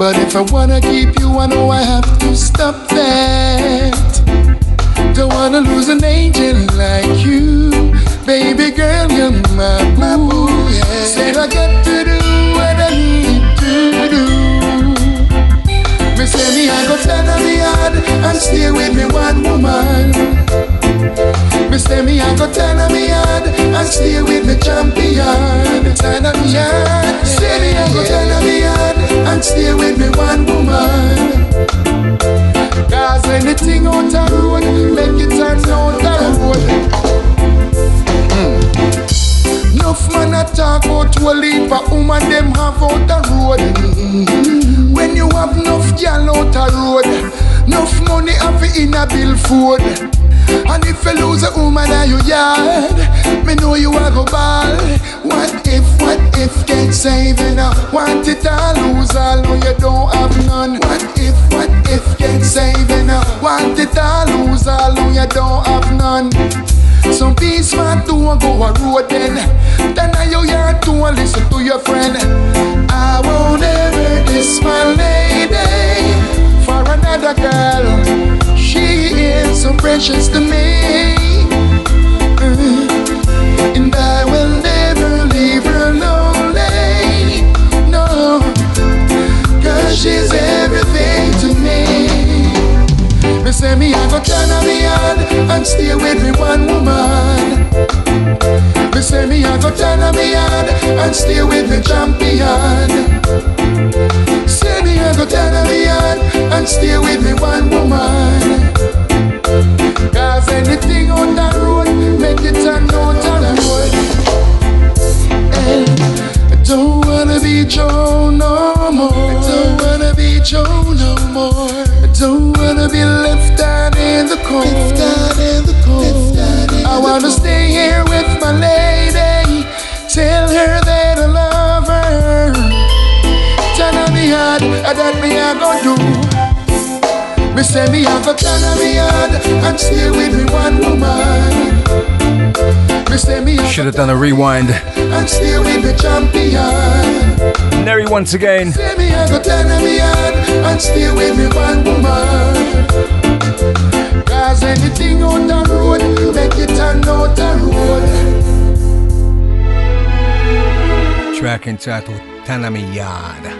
But if I wanna keep you, I know I have to stop that. Don't wanna lose an angel like you, baby girl, you're my boo. Yeah. Said I got to do what I need to do. Me say me I go turn on me yard and stay with me one woman. Me say me I go turn on me yard and stay with me champion. Turn on me yard. Say me I go turn on me yard and stay with me one woman. Cause anything out the road, make it turn out the road. Hmm. Enough man a talk about to a leap a woman them have out the road. When you have enough gal out the road, enough money have in a bill food. And if you lose a woman in your yard, me know you a go ball. What if, what if can't save enough? Want it all, lose all, no you don't have none. What if, what if can't save enough? Want it all, lose all, no you don't have none. Some peace man do and go a road then. Then I you yard to listen to your friend. I won't ever diss my lady for another girl. She is so precious to me. Mm. And I will never leave her lonely. No, cause she's everything to me. Me say me I go me yard and stay with me one woman. Me say me I go me yard and stay with me champion. Say me I go turn on me yard and stay with me one woman. Cause anything on that road, make it turn out the road. And eh, I don't wanna be Joe no more. I don't wanna be Joe no more. I don't wanna be left out in the cold. Left out in the cold. I wanna stay here with my lady. Tell her that and that me I go do. Me say me I go turn on me hard and stay with me one woman. Me say me Should have done a rewind. and stay with the champion. Nerry once again. Say me I go turn on me hard and stay with me one woman. Cause anything on the road, make it turn out the road. Track entitled Tanami Yard.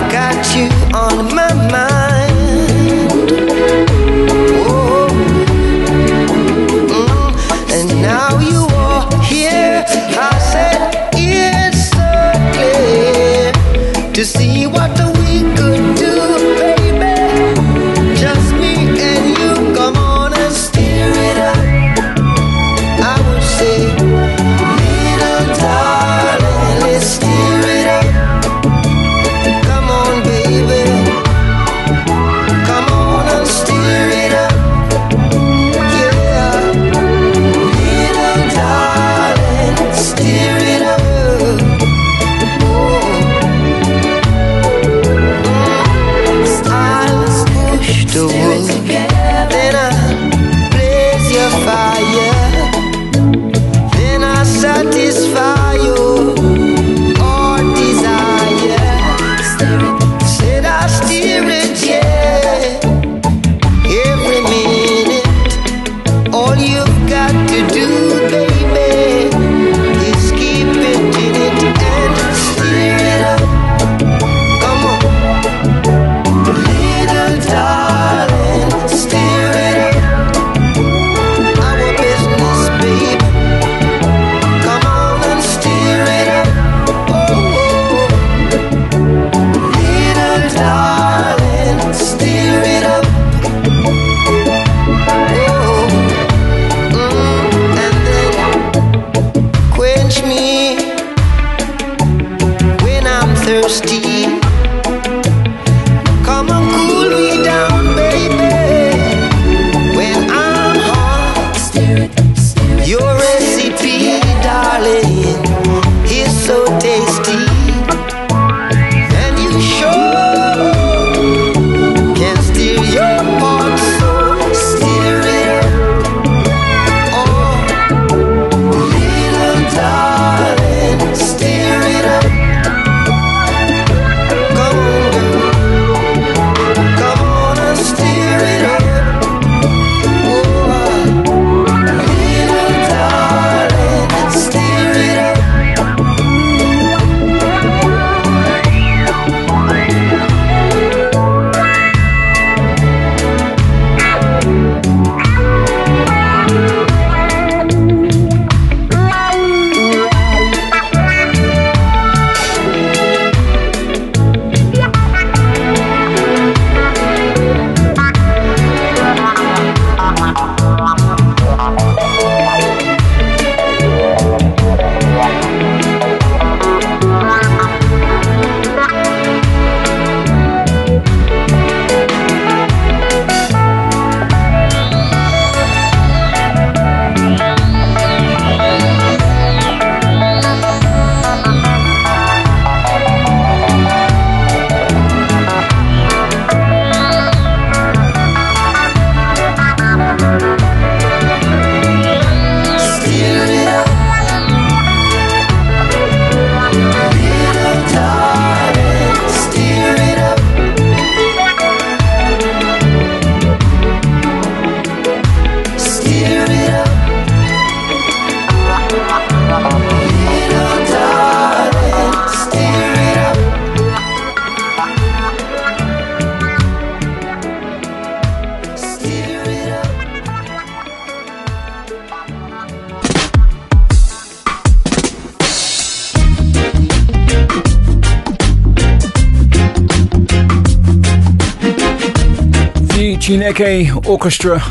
Orchestra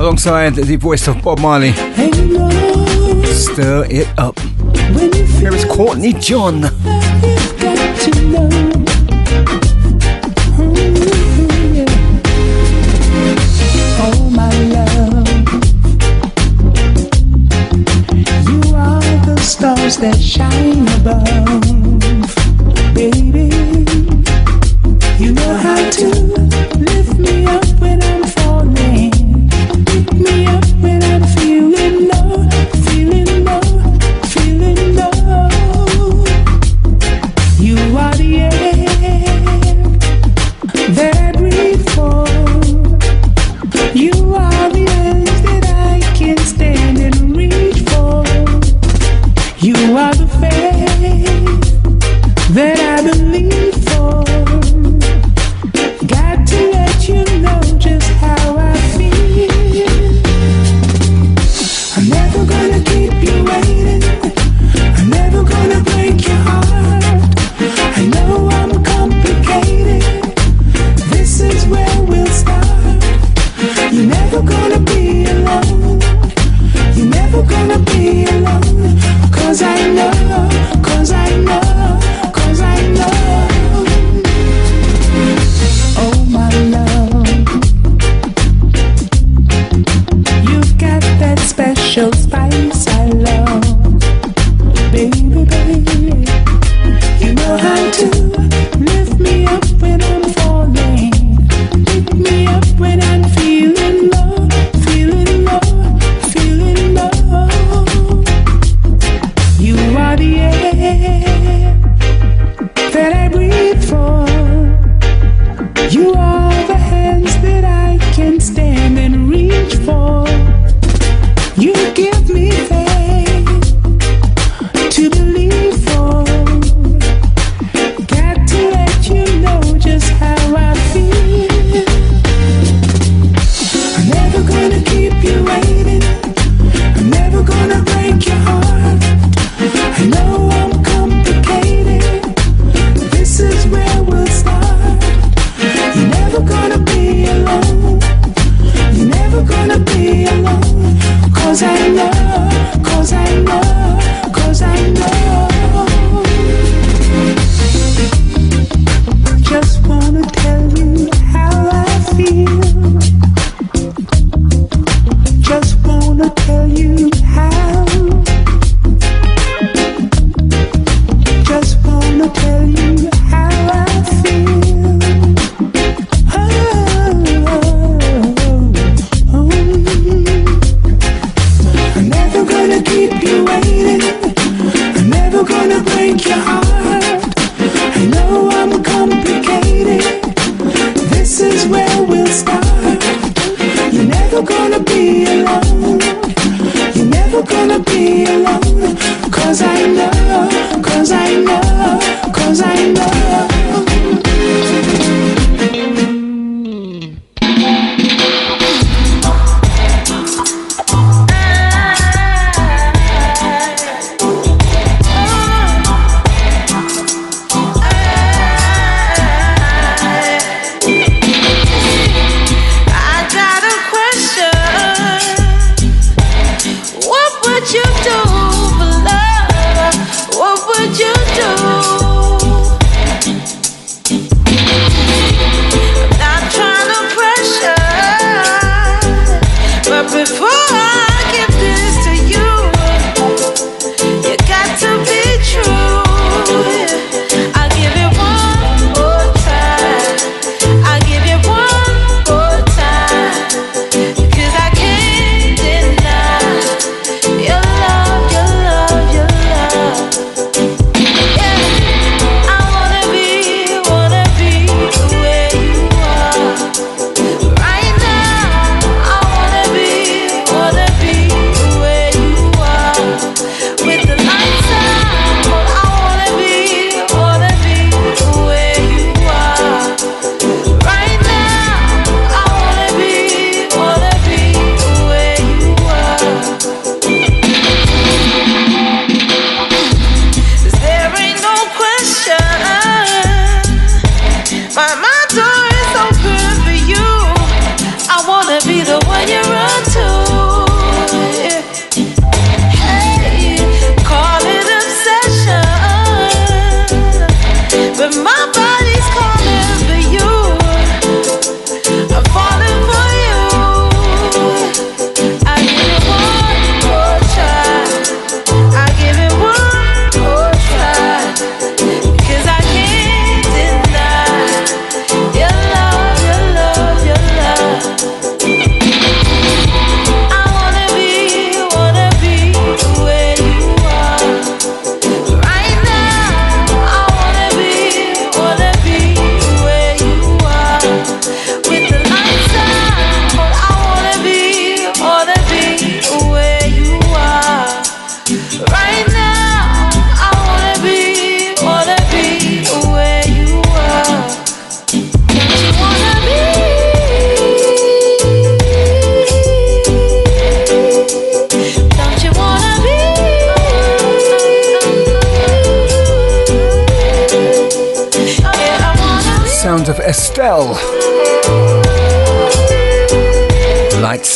alongside the voice of Bob Marley. Stir it up. Here is Courtney John. stars that shine above.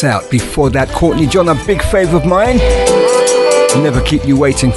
out. Before that, Courtney John, a big fave of mine. Never keep you waiting.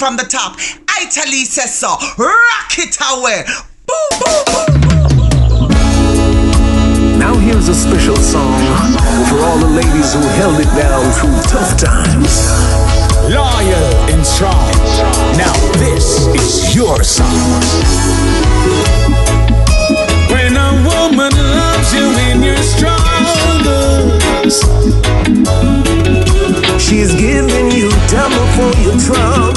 From the top. Italy says so. Rock it away. Boom, boom, boom. Now here's a special song for all the ladies who held it down through tough times. Loyal and strong. Now this is your song. When a woman loves you in your struggles, She's giving you double for your troubles.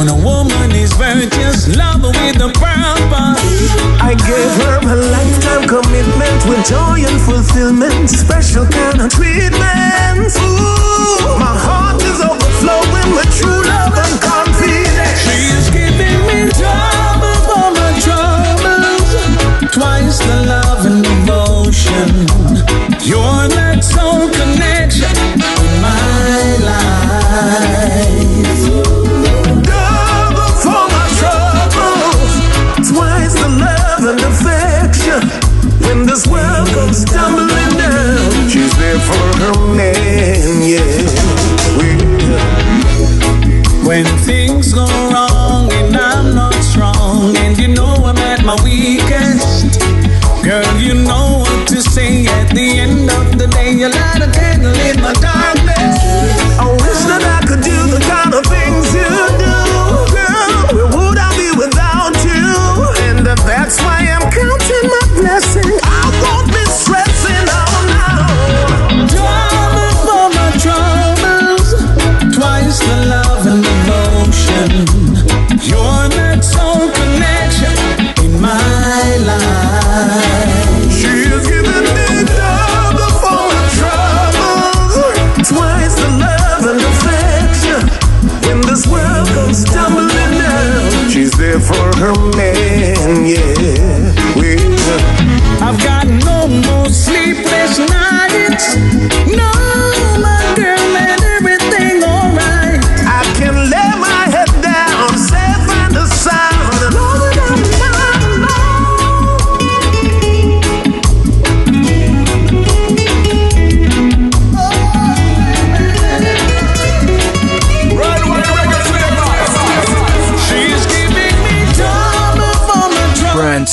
When a woman is virtuous, love her with a purpose. I gave her a lifetime commitment with joy and fulfillment, special kind of treatment. Ooh, my heart is overflowing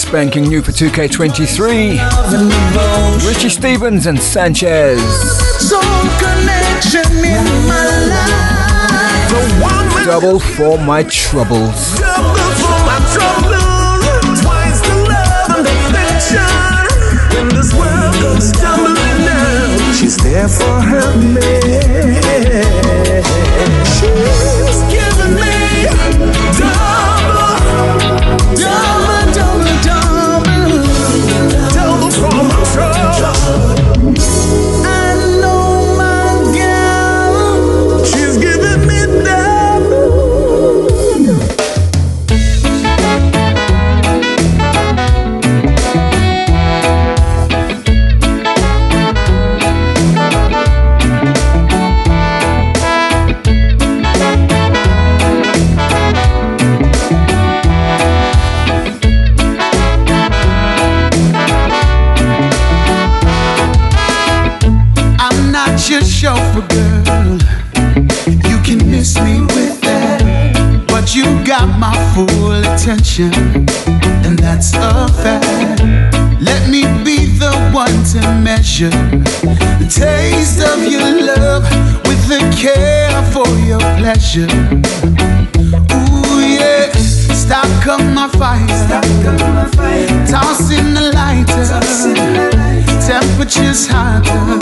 spanking new for 2K23. Richie Stephens and Sanchez. Soul connection in my life. the one with Double for my troubles. double for my troubles, twice the love and affection. When this world goes tumbling she's there for her man. She's giving me Double, double, attention, and that's a fact. Let me be the one to measure the taste of your love with the care for your pleasure. Ooh, yeah. Stock up my fire. Tossing the lighter. Temperatures hotter.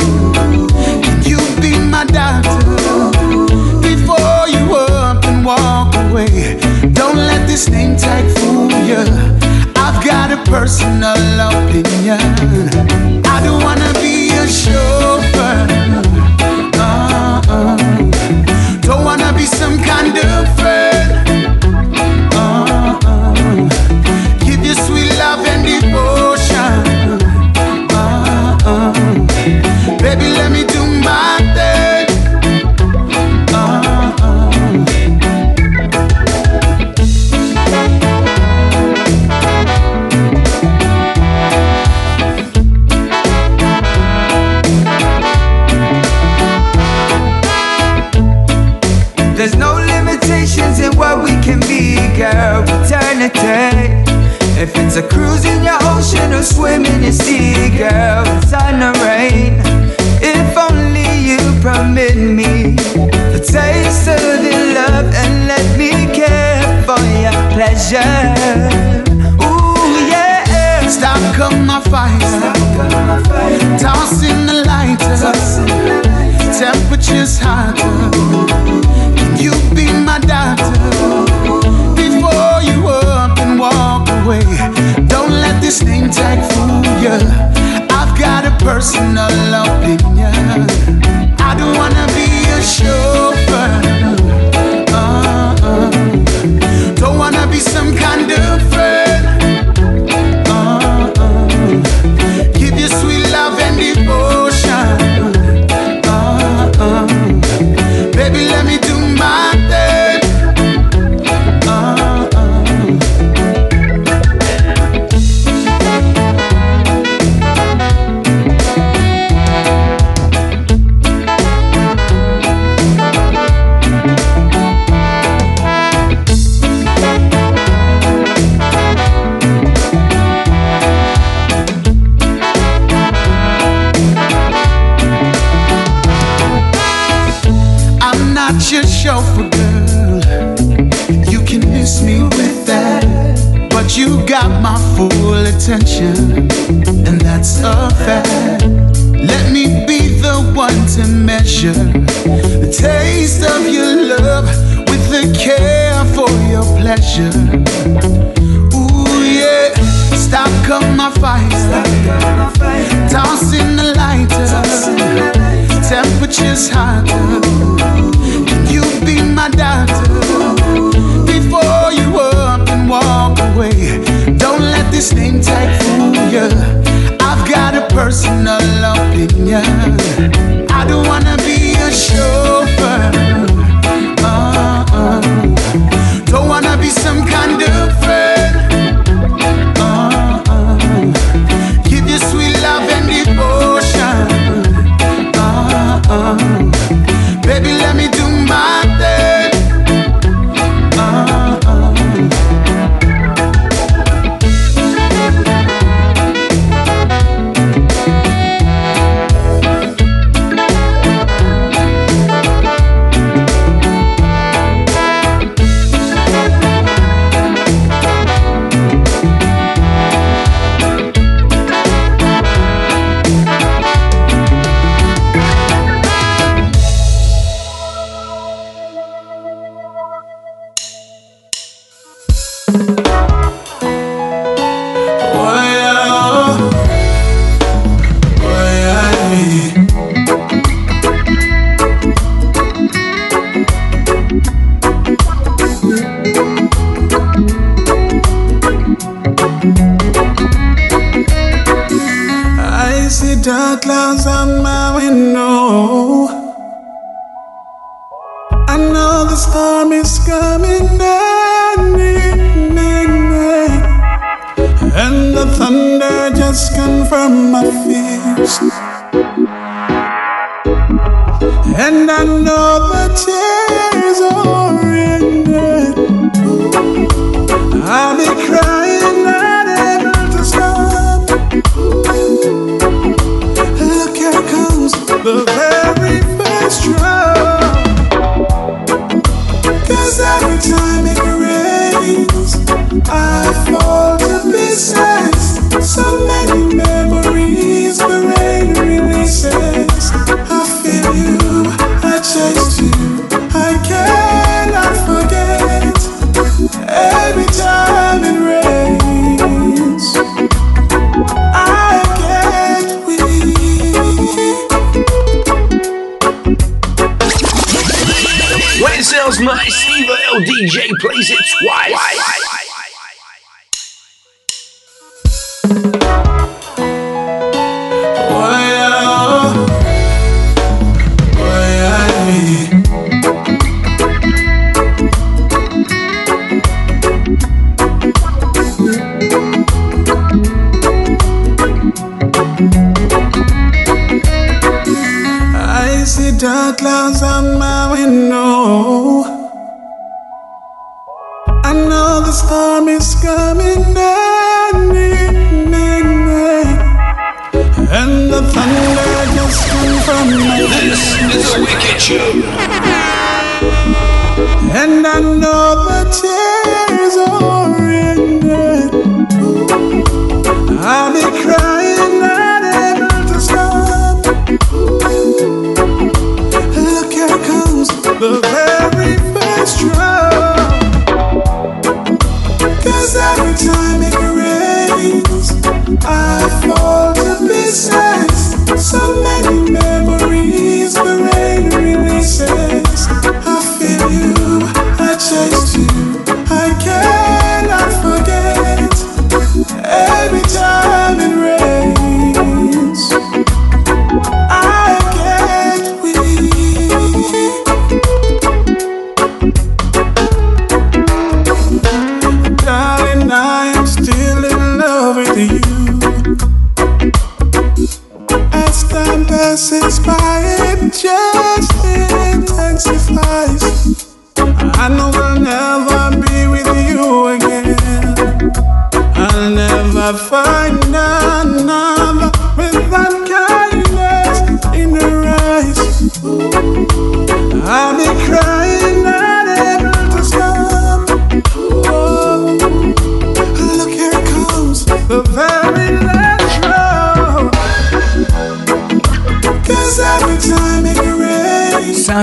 Can you be my doctor? Before you up and walk away, don't let this name tag fool you. I've got a personal opinion. I don't wanna be a show. come me the taste of the love and let me care for your pleasure. Ooh, yeah, stop up my fire, toss in the lighter, temperature's hotter. Can you be my doctor before you up and walk away? Don't let this name tag fool you. I've got a personal opinion wanna clouds on my window. I know the storm is coming, and the thunder just came from my This is a wicked show.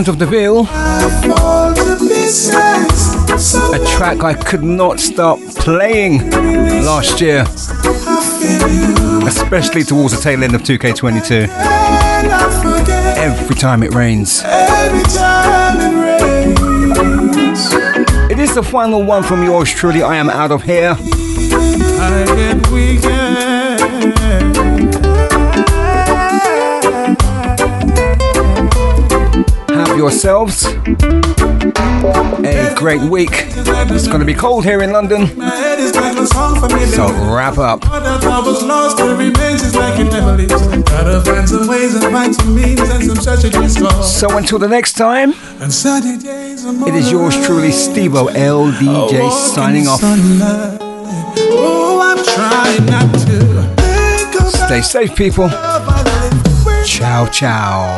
Sounds of the Veil. A track I could not stop playing last year, especially towards the tail end of 2K22. Every time it rains. It is the final one from yours truly. I am out of here yourselves. A great week. It's going to be cold here in London. So wrap up. So until the next time, it is yours truly, Stevo LDJ, signing off. Stay safe, people. Ciao, ciao.